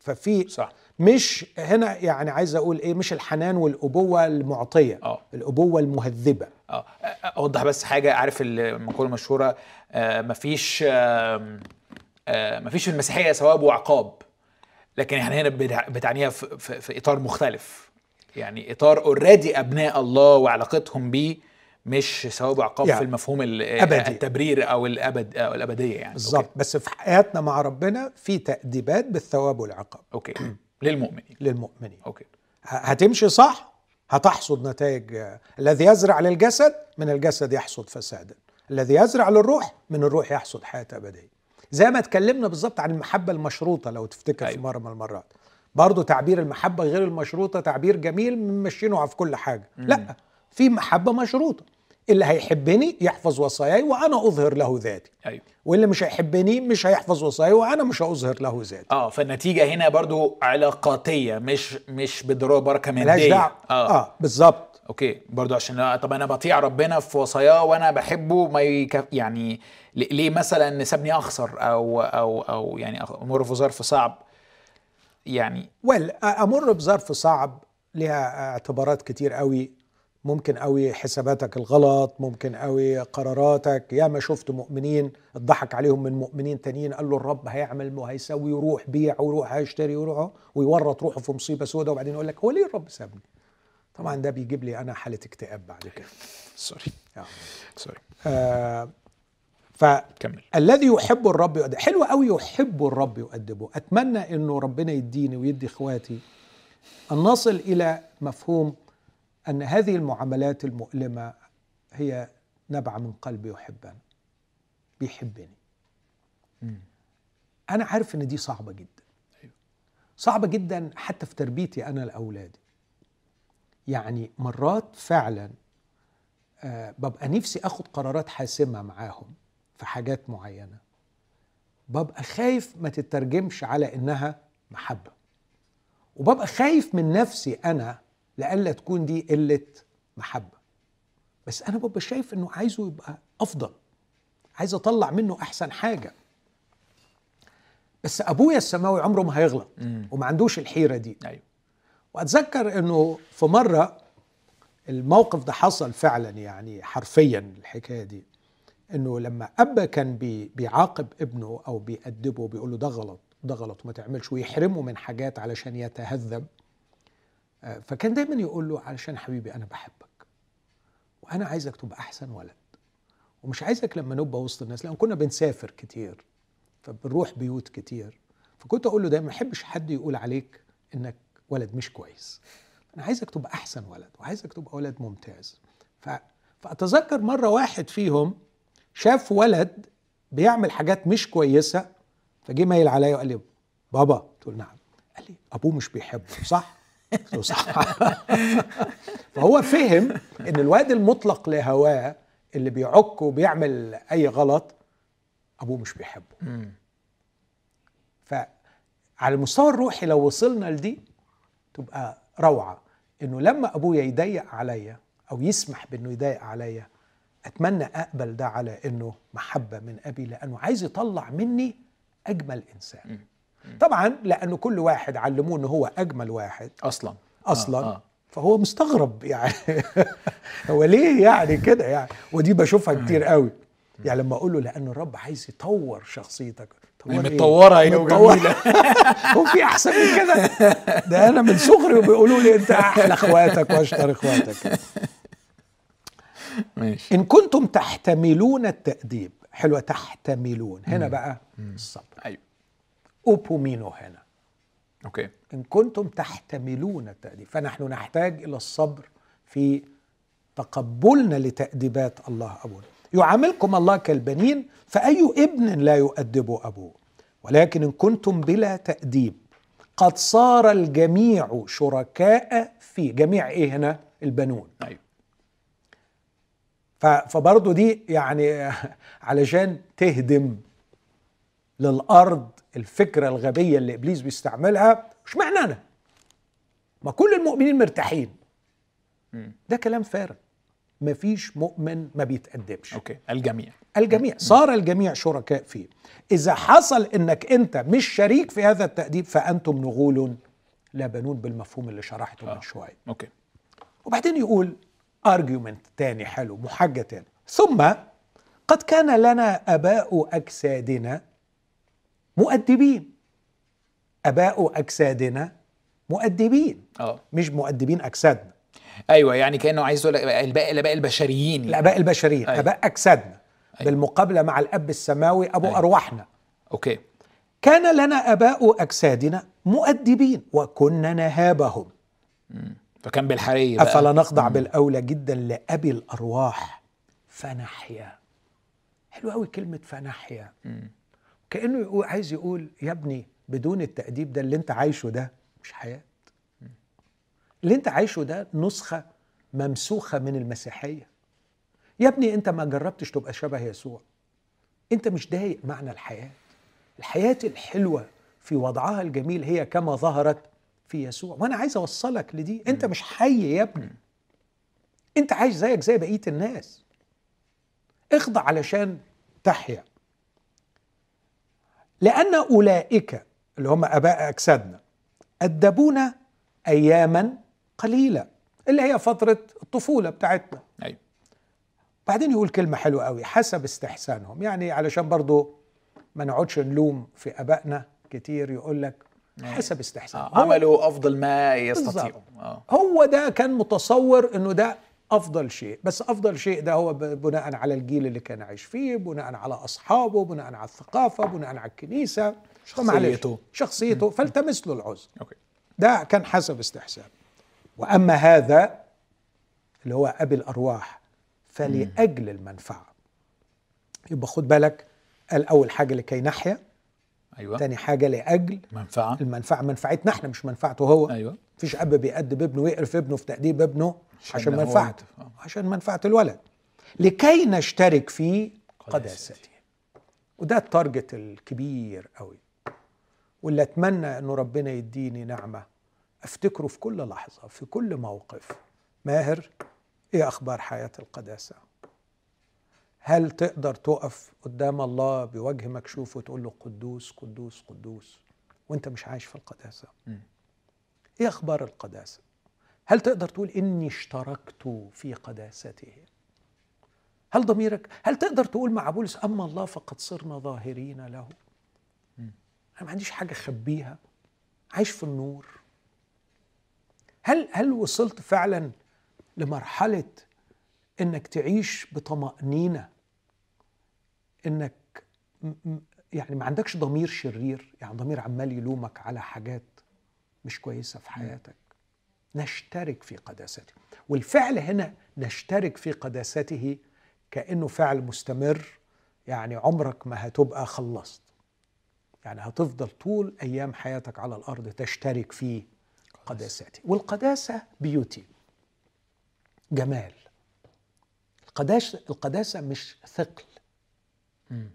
ففي صح. مش هنا يعني عايز أقول إيه مش الحنان والأبوة المعطية آه. الأبوة المهذبة. آه. أوضح بس حاجة عارف المقولة المشهورة آه مفيش آه آه مفيش في المسيحية ثواب وعقاب لكن إحنا هنا بتع- بتعنيها في, في, في إطار مختلف. يعني إطار اوريدي أبناء الله وعلاقتهم بيه مش ثواب وعقاب يعني في المفهوم ال- أبدي. التبرير أو الابد أو الأبدية يعني. بالظبط. بس في حياتنا مع ربنا في تأديبات بالثواب والعقاب. okay. [CLEARS THROAT] للمؤمنين. للمؤمنين. okay. هتمشي صح هتحصد نتائج الذي يزرع للجسد من الجسد يحصد فسادا. الذي يزرع للروح من الروح يحصد حياة أبدية. زي ما اتكلمنا بالظبط عن المحبة المشروطة لو تفتكر أيوة. في. مرة من المرات. برضه تعبير المحبة غير المشروطة تعبير جميل ممشينه في كل حاجة. لا. في محبه مشروطة. اللي هيحبني يحفظ وصاياي وأنا أظهر له ذاتي. أيوه. واللي مش هيحبني مش هيحفظ وصاياي وأنا مش هظهر له ذاتي. آه فالنتيجة هنا برضو علاقاتية مش مش بالضروره بركة مادية. دعوة. آه, آه بالظبط. أوكي. برضو عشان طب أنا بطيع ربنا في وصاياه وأنا بحبه ما يكف يعني ليه مثلا سابني أخسر أو أو أو يعني أمر في ظرف صعب؟ يعني ويل أمر بظرف صعب لها اعتبارات كتير قوي. ممكن قوي حساباتك الغلط ممكن قوي قراراتك. يا ما شفت مؤمنين اتضحك عليهم من مؤمنين تانيين قال له الرب هيعمل وهيسوي ويروح بيع ويروح هيشتري ويروح ويورط روحه في مصيبة سوداء. وبعدين يقول لك هو ليه الرب سابني؟ طبعا ده بيجيب لي أنا حالة اكتئاب بعد كده. sorry آه. sorry آه ف كمل. الذي يحب الرب يؤدب حلو قوي يحب الرب يؤدبه. أتمنى إنه ربنا يديني ويدي إخواتي أن نصل إلى مفهوم أن هذه المعاملات المؤلمة هي نبع من قلب يحبنا بيحبني. أنا عارف إن دي صعبة جدا. أيوه. صعبة جدا حتى في تربيتي أنا لأولادي. يعني مرات فعلا آه ببقى نفسي آخد قرارات حاسمة معاهم في حاجات معينة. ببقى خايف ما تترجمش على إنها محبة. وببقى خايف من نفسي أنا لألا تكون دي قلة محبة. بس أنا ببقى شايف إنه عايزه يبقى أفضل عايز أطلع منه أحسن حاجة. بس أبويا السماوي عمره ما هيغلط وما عندوش الحيرة دي. أيوه. وأتذكر إنه في مرة الموقف ده حصل فعلا يعني حرفيا الحكاية دي إنه لما أب كان بي بيعاقب ابنه أو بيأدبه بيقول له ده غلط ده غلط وما تعملش ويحرمه من حاجات علشان يتهذب فكان دايما يقول له علشان حبيبي أنا بحبك وأنا عايزك تبقى أحسن ولد. ومش عايزك لما نبقى وسط الناس لأن كنا بنسافر كتير فبنروح بيوت كتير. فكنت أقول له دايما ما احبش حد يقول عليك إنك ولد مش كويس. أنا عايزك تبقى أحسن ولد وعايزك تبقى ولد ممتاز. ف... فأتذكر مرة واحد فيهم شاف ولد بيعمل حاجات مش كويسة فجه مايل عليا وقال لي بابا قلت له نعم. قال لي أبوه مش بيحبه صح؟ [LAUGHS] فهو فهم إن الواد المطلق لهواه اللي بيعك وبيعمل أي غلط أبوه مش بيحبه. فعلى المستوى الروحي لو وصلنا لدي تبقى روعة. إنه لما ابويا يضيق عليا أو يسمح بإنه يضايق عليا أتمنى أقبل ده على إنه محبة من أبي لأنه عايز يطلع مني أجمل إنسان. طبعا لأنه كل واحد علموه إنه هو أجمل واحد. أصلا. أصلا. آه. آه. فهو مستغرب يعني. [LAUGHS] هو ليه يعني كده يعني؟ ودي بشوفها كتير قوي. يعني لما أقول له لأن الرب عايز يطور شخصيتك. طور إيه؟ متطورة هي متطورة. وجميلة. [LAUGHS] هو في أحسن من كده. ده أنا من صغري بيقولوا لي أنت أحلى إخواتك وأشطر إخواتك. ماشي. إن كنتم تحتملون التأديب. حلوة تحتملون. هنا بقى الصبر. أيوه. ὑπομένω هنا okay. إن كنتم تحتملون التأديب فنحن نحتاج إلى الصبر في تقبلنا لتأديبات الله أبونا. يعاملكم الله كالبنين فأي ابن لا يؤدب أبوه؟ ولكن إن كنتم بلا تأديب قد صار الجميع شركاء في جميع إيه هنا؟ البنون. ف- فبرضه دي يعني [LAUGHS] علشان تهدم. للأرض الفكرة الغبية اللي إبليس بيستعملها اشمعنى أنا. ما كل المؤمنين مرتاحين. ده كلام فارغ. مفيش مؤمن ما بيتأدبش. okay الجميع. الجميع. صار الجميع شركاء فيه. إذا حصل إنك أنت مش شريك في هذا التاديب فأنتم نغول لا بنون بالمفهوم اللي شرحته من آه. شوية. okay. وبعدين يقول argument تاني حلو محجة تاني ثم قد كان لنا أباء أجسادنا مؤدبين. أباء أجسادنا مؤدبين. آه. مش مؤدبين أجسادنا. أيوه يعني كأنه عايز يقول الباقي الاباء البشريين. يعني. الاباء البشريين. أيوة. أباء أجسادنا. أيوة. بالمقابله مع الأب السماوي أبو أيوة. أرواحنا. okay. كان لنا أباء أجسادنا مؤدبين وكنا نهابهم. فكان بالحرية بقى. أفلا نخضع بالأولى جدا لأبي الأرواح؟ فنحيا. حلو قوي كلمة فنحيا. كأنه يقول عايز يقول يا ابني بدون التأديب ده اللي انت عايشه ده مش حياة. اللي انت عايشه ده نسخة ممسوخة من المسيحية. يا ابني انت ما جربتش تبقى شبه يسوع. انت مش ضايق معنى الحياة. الحياة الحلوة في وضعها الجميل هي كما ظهرت في يسوع. وأنا عايز أوصلك لدي. انت مش حي يا ابني. انت عايش زيك زي بقية الناس. اخضع علشان تحيا. لأن أولئك اللي هم أباء أجسادنا أدبونا اياما قليلة اللي هي فترة الطفولة بتاعتنا. أيوه. بعدين يقول كلمة حلوة قوي حسب استحسانهم. يعني علشان برضو ما نقعدش نلوم في أبائنا كتير يقول لك حسب استحسانهم. آه. عملوا أفضل ما يستطيعوا. آه. هو ده كان متصور إنه ده أفضل شيء. بس أفضل شيء ده هو بناء على الجيل اللي كان عايش فيه بناء على أصحابه بناء على الثقافة بناء على الكنيسة. شخصيته. شخصيته. فالتمس له العذر. ده كان حسب استحسان وأما هذا اللي هو أبي الأرواح فلأجل المنفعة. يبقى خد بالك قال اول حاجة لكي نحيا أيوه. تاني حاجة لأجل منفعة. المنفعة منفعتنا إحنا مش منفعته هو. أيوه. مفيش أب بيأدب ابنه ويقرف ابنه في تأديب ابنه عشان هو منفعته. ينتفع. عشان منفعة الولد. لكي نشترك في قداسته. قداسته. وده التارجت الكبير قوي واللي أتمنى انه ربنا يديني نعمة أفتكره في كل لحظة في كل موقف. ماهر إيه أخبار حياة القداسة؟ هل تقدر تقف قدام الله بوجه مكشوف وتقول له قدوس قدوس قدوس؟ وانت مش عايش في القداسة. مم. إيه أخبار القداسة؟ هل تقدر تقول اني اشتركت في قداسته؟ هل ضميرك هل تقدر تقول مع بولس اما الله فقد صرنا ظاهرين له؟ أنا ما عنديش حاجة اخبيها. عايش في النور. هل هل وصلت فعلا لمرحلة انك تعيش بطمأنينة إنك يعني ما عندكش ضمير شرير يعني ضمير عمال يلومك على حاجات مش كويسة في حياتك. نشترك في قداسته. والفعل هنا نشترك في قداسته كأنه فعل مستمر يعني عمرك ما هتبقى خلصت. يعني هتفضل طول أيام حياتك على الأرض تشترك في قداسته. والقداسة beauty جمال. القداسه القداسة مش ثقل. مم.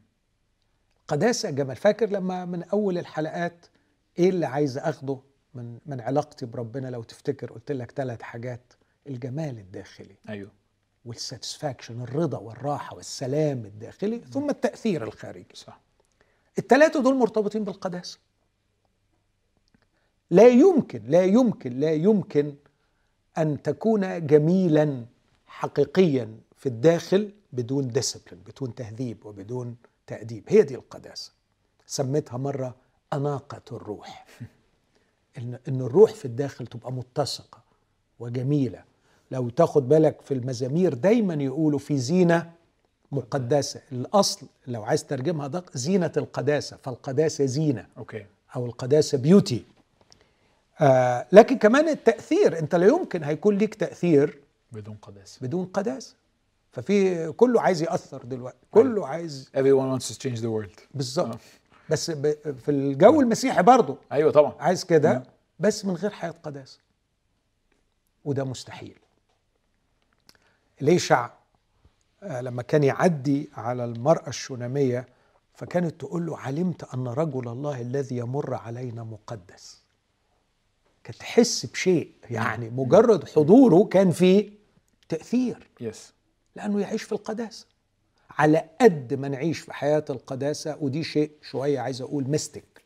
قداسة جمال. فاكر لما من أول الحلقات إيه اللي عايز أخده من من علاقتي بربنا؟ لو تفتكر قلت لك ثلاث حاجات. الجمال الداخلي. أيوه. وال satisfaction الرضا والراحة والسلام الداخلي ثم التأثير الخارجي. صح. الثلاثه دول مرتبطين بالقداسة. لا يمكن لا يمكن لا يمكن أن تكون جميلا حقيقيا في الداخل بدون ديسبلين بدون تهذيب وبدون تأديب. هي دي القداسة. سميتها مرة أناقة الروح. [LAUGHS] ان إن الروح في الداخل تبقى متسقة وجميلة. لو تاخد بالك في المزامير دايما يقولوا في زينة مقدسة. الأصل لو عايز ترجمها أدق زينة القداسة. فالقداسة زينة. okay. أو القداسة beauty آه لكن كمان التأثير أنت لا يمكن هيكون ليك تأثير بدون قداسة. بدون قداسة. ففي كله عايز يأثر دلوقتي كله عايز everyone wants to change the world. بالظبط. آه. بس ب... في الجو المسيحي برضه أيوه طبعا. عايز كده بس من غير حياة قداسه وده مستحيل. ليشع آه، لما كان يعدي على المرأة الشونامية فكانت تقول له علمت أن رجل الله الذي يمر علينا مقدس. كانت تحس بشيء يعني مجرد حضوره كان فيه تأثير. يس لأنه يعيش في القداسة. على قد ما نعيش في حياة القداسة ودي شيء شوية عايز أقول مستك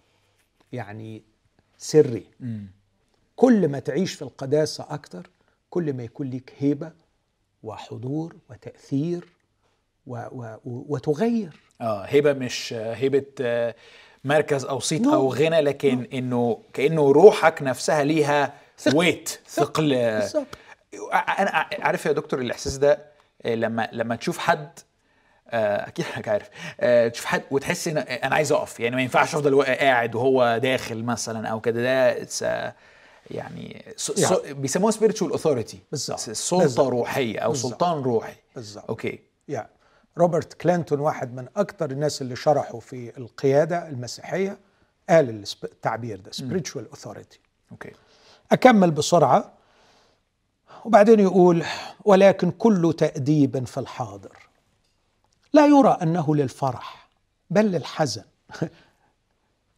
يعني سري. كل ما تعيش في القداسة أكتر كل ما يكون ليك هيبة وحضور وتأثير و و وتغير. آه هبه مش آه، مركز أو صيت No. أو غنى لكن إنه كأنه روحك نفسها ليها ثقل. ويت ثقل. بالظبط. أنا عارف يا دكتور الإحساس ده لما لما تشوف حد آه، أكيد حضرتك عارف. آه، تشوف حد وتحس إن أنا عايز أقف. يعني ما ينفعش أفضل قاعد وهو داخل مثلا أو كده. ده يعني يعني. بيسموها spiritual authority. بالظبط. سلطه. روحية أو. سلطان روحي. بالظبط. أوكي يعني روبرت كلينتون واحد من أكثر الناس اللي شرحوا في القيادة المسيحية قال التعبير ده spiritual authority. okay أكمل بسرعة. وبعدين يقول ولكن كل تأديب في الحاضر. لا يرى أنه للفرح بل للحزن. [LAUGHS]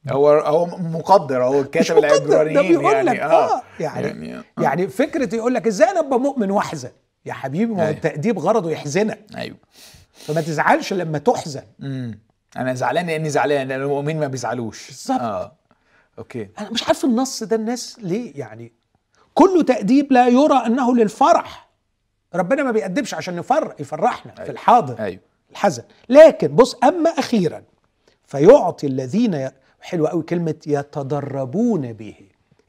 هو هو مقدر هو كاتب العبرانيين يعني لك آه يعني يعني- يعني, آه. يعني فكرة يقول لك إزاي أنا أبقى مؤمن وأحزن؟ يا حبيبي ما هو أيوة. التأديب غرضه يحزنك. أيوه. فما تزعلش لما تحزن. امم أنا زعلان لأني زعلان لأن المؤمنين ما بيزعلوش. بالظبط. آه. أوكي. أنا مش عارف النص ده الناس ليه يعني كل تأديب لا يرى أنه للفرح. ربنا ما بيأدبش عشان يفرح يفرحنا في أيوة. الحاضر أيوه. الحزن. لكن بص أما أخيرا فيعطي الذين ي... حلوة قوي كلمة يتدربون به.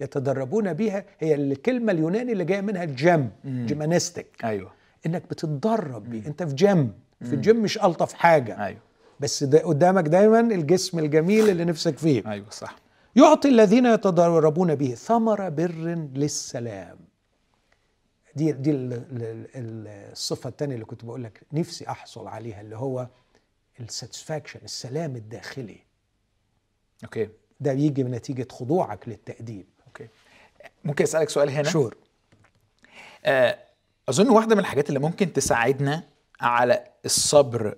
يتدربون بها هي الكلمة اليوناني اللي جاية منها ال gym gymnastic أيوه. إنك بتتدرب بيه. أنت في جيم. في الجيم مش ألطف حاجة. أيوه. بس ده قدامك دايما الجسم الجميل اللي نفسك فيه. أيوه صح. يعطي الذين يتدربون به ثمر بر للسلام. دي دي ال- ال- ال- الصفة الثانية اللي كنت بقول لك نفسي أحصل عليها اللي هو ال satisfaction السلام الداخلي. okay. ده بيجي من نتيجة خضوعك للتأديب. okay. ممكن أسألك سؤال هنا؟ sure آه، أظن واحدة من الحاجات اللي ممكن تساعدنا على الصبر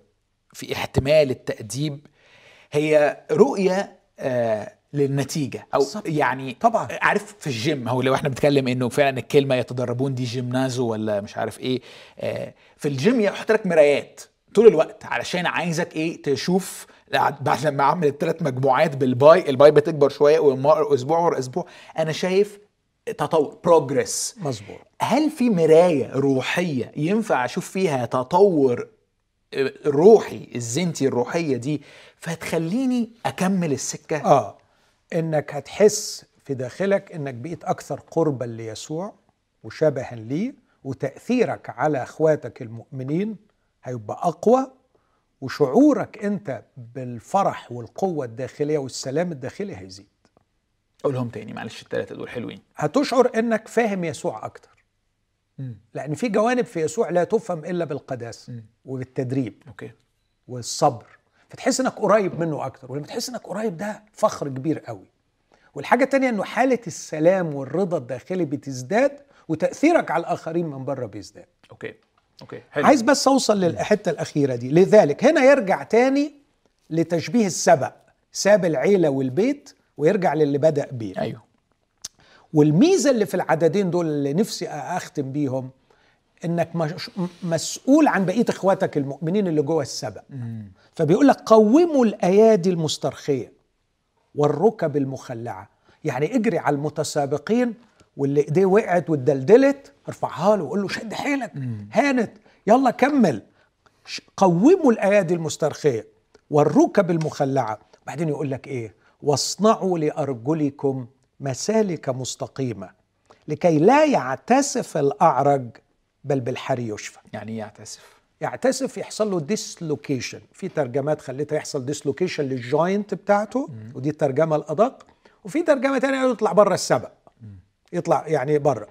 في احتمال التأديب هي رؤية آه، للنتيجة. أو بالظبط. يعني طبعا. عارف في الجيم هو لو إحنا بنتكلم إنه فعلا الكلمة يتدربون دي γυμνάζω ولا مش عارف إيه آه، في الجيم يحط لك مرايات طول الوقت علشان عايزك إيه تشوف بعد لما أعمل الثلاث مجموعات بال bi ال bi بتكبر شوية واسبوع ورا أسبوع. أنا شايف تطور progress مظبوط. هل في مراية روحية ينفع أشوف فيها تطور روحي الزنتي الروحية دي فتخليني أكمل السكة؟ آه. إنك هتحس في داخلك إنك بقيت أكثر قربا ليسوع وشبها ليه وتأثيرك على أخواتك المؤمنين هيبقى أقوى وشعورك أنت بالفرح والقوة الداخلية والسلام الداخلي هيزيد. قولهم تاني معلش التلاتة دول حلوين. هتشعر إنك فاهم يسوع أكتر. لأن في جوانب في يسوع لا تفهم إلا بالقداسه وبالتدريب okay. والصبر. فتحس إنك قريب منه أكتر ولما تحس إنك قريب ده فخر كبير قوي. والحاجة التانية إنه حالة السلام والرضا الداخلي بتزداد وتأثيرك على الآخرين من بره بيزداد. okay okay حلو. عايز بس أوصل للحتة الأخيرة دي. لذلك هنا يرجع تاني لتشبيه السبق ساب العيلة والبيت ويرجع للي بدأ بيه. أيوه. والميزة اللي في العددين دول اللي نفسي أختم بيهم إنك مسؤول عن بقية إخواتك المؤمنين اللي جوه السبق فبيقول لك قوموا الأيادي المسترخية والركب المخلعة. يعني اجري على المتسابقين واللي إيديه وقعت واتدلدلت ارفعها له وقول له شد حيلك. هانت يلا كمل. قوموا الأيادي المسترخية والركب المخلعة. بعدين يقول لك إيه؟ واصنعوا لأرجلكم مسالك مستقيمة لكي لا يعتسف الأعرج بل بالحري يشفى. يعني يعتسف. يعتسف يحصل له dislocation في ترجمات خليتها يحصل dislocation لل joint بتاعته ودي الترجمة الأدق. وفي ترجمة تانية يطلع بره السبق يطلع يعني بره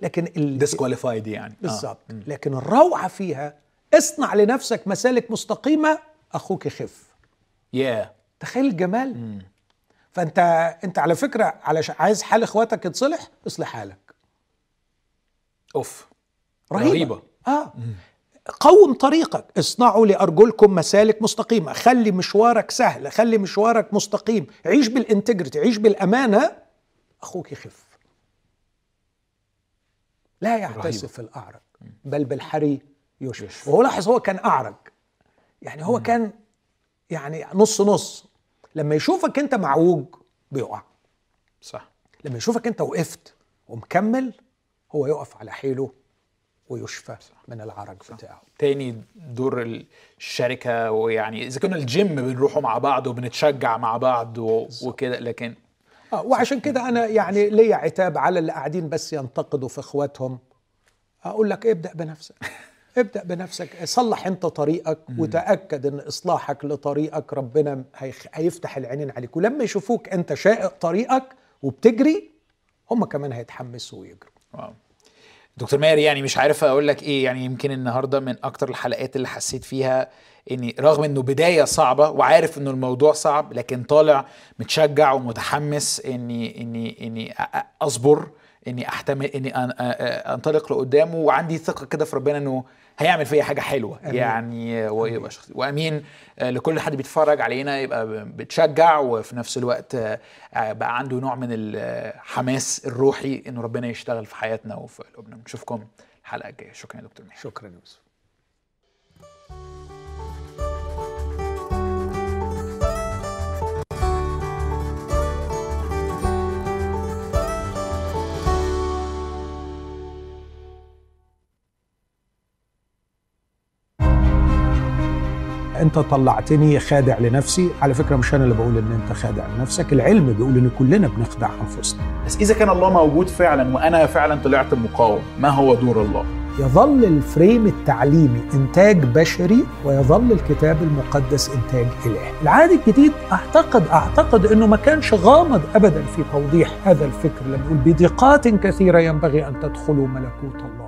لكن ال... disqualified يعني. آه. بالظبط لكن الروعة فيها اصنع لنفسك مسالك مستقيمة أخوك يخف. يا تخيل الجمال. فأنت أنت على فكرة علشان عايز حال إخواتك يتصلح؟ اصلح حالك. أوف. رهيبة. رهيبة. آه. قوم طريقك. اصنعوا لأرجلكم مسالك مستقيمة. خلي مشوارك سهل. خلي مشوارك مستقيم. عيش بالانتجريتي عيش بالأمانة. أخوك يخف. لا يعتسف الاعرج بل بالحري يشفى وهو لاحظ هو كان اعرج يعني هو كان يعني نص نص. لما يشوفك أنت معوج بيقع. صح. لما يشوفك أنت وقفت ومكمل هو يقف على حيله. ويشفى من العرج بتاعه. تاني دور الشركة ويعني إذا كنا الجيم بنروحوا مع بعض وبنتشجع مع بعض و... وكده لكن آه وعشان كده أنا يعني ليا عتاب على اللي قاعدين بس ينتقدوا في إخواتهم. أقول لك ابدأ بنفسك. [LAUGHS] ابدأ بنفسك. صلح أنت طريقك وتأكد إن إصلاحك لطريقك ربنا هيخ- هيفتح العينين عليك. ولما يشوفوك أنت شائق طريقك وبتجري هم كمان هيتحمسوا ويجروا. واو. دكتور ماهر يعني مش عارف أقول لك إيه يعني يمكن النهارده من أكتر الحلقات اللي حسيت فيها إني رغم إنه بداية صعبة وعارف إنه الموضوع صعب لكن طالع متشجع ومتحمس اني اني إني أصبر. إني احتمل إني أنطلق لقدامه وعندي ثقة كده في ربنا إنه هيعمل فيا حاجة حلوة. أمين. يعني ويبقى شخص وأمين آه، لكل حد بيتفرج علينا يبقى بتشجع وفي نفس الوقت آه، بقى عنده نوع من الحماس الروحي إنه ربنا يشتغل في حياتنا وفي قلوبنا. نشوفكم الحلقة الجاية. شكرا يا دكتور شكرا يوسف أنت طلعتني خادع لنفسي على فكرة مش أنا اللي بقول إن أنت خادع لنفسك العلم بيقول إن كلنا بنخدع أنفسنا بس إذا كان الله موجود فعلا وأنا فعلا طلعت مقاوم ما هو دور الله يظل الفريم التعليمي إنتاج بشري ويظل الكتاب المقدس إنتاج الهي. العهد الجديد أعتقد أعتقد إنه ما كانش غامض ابدا في توضيح هذا الفكر لما يقول بدقات كثيرة ينبغي أن تدخلوا ملكوت الله.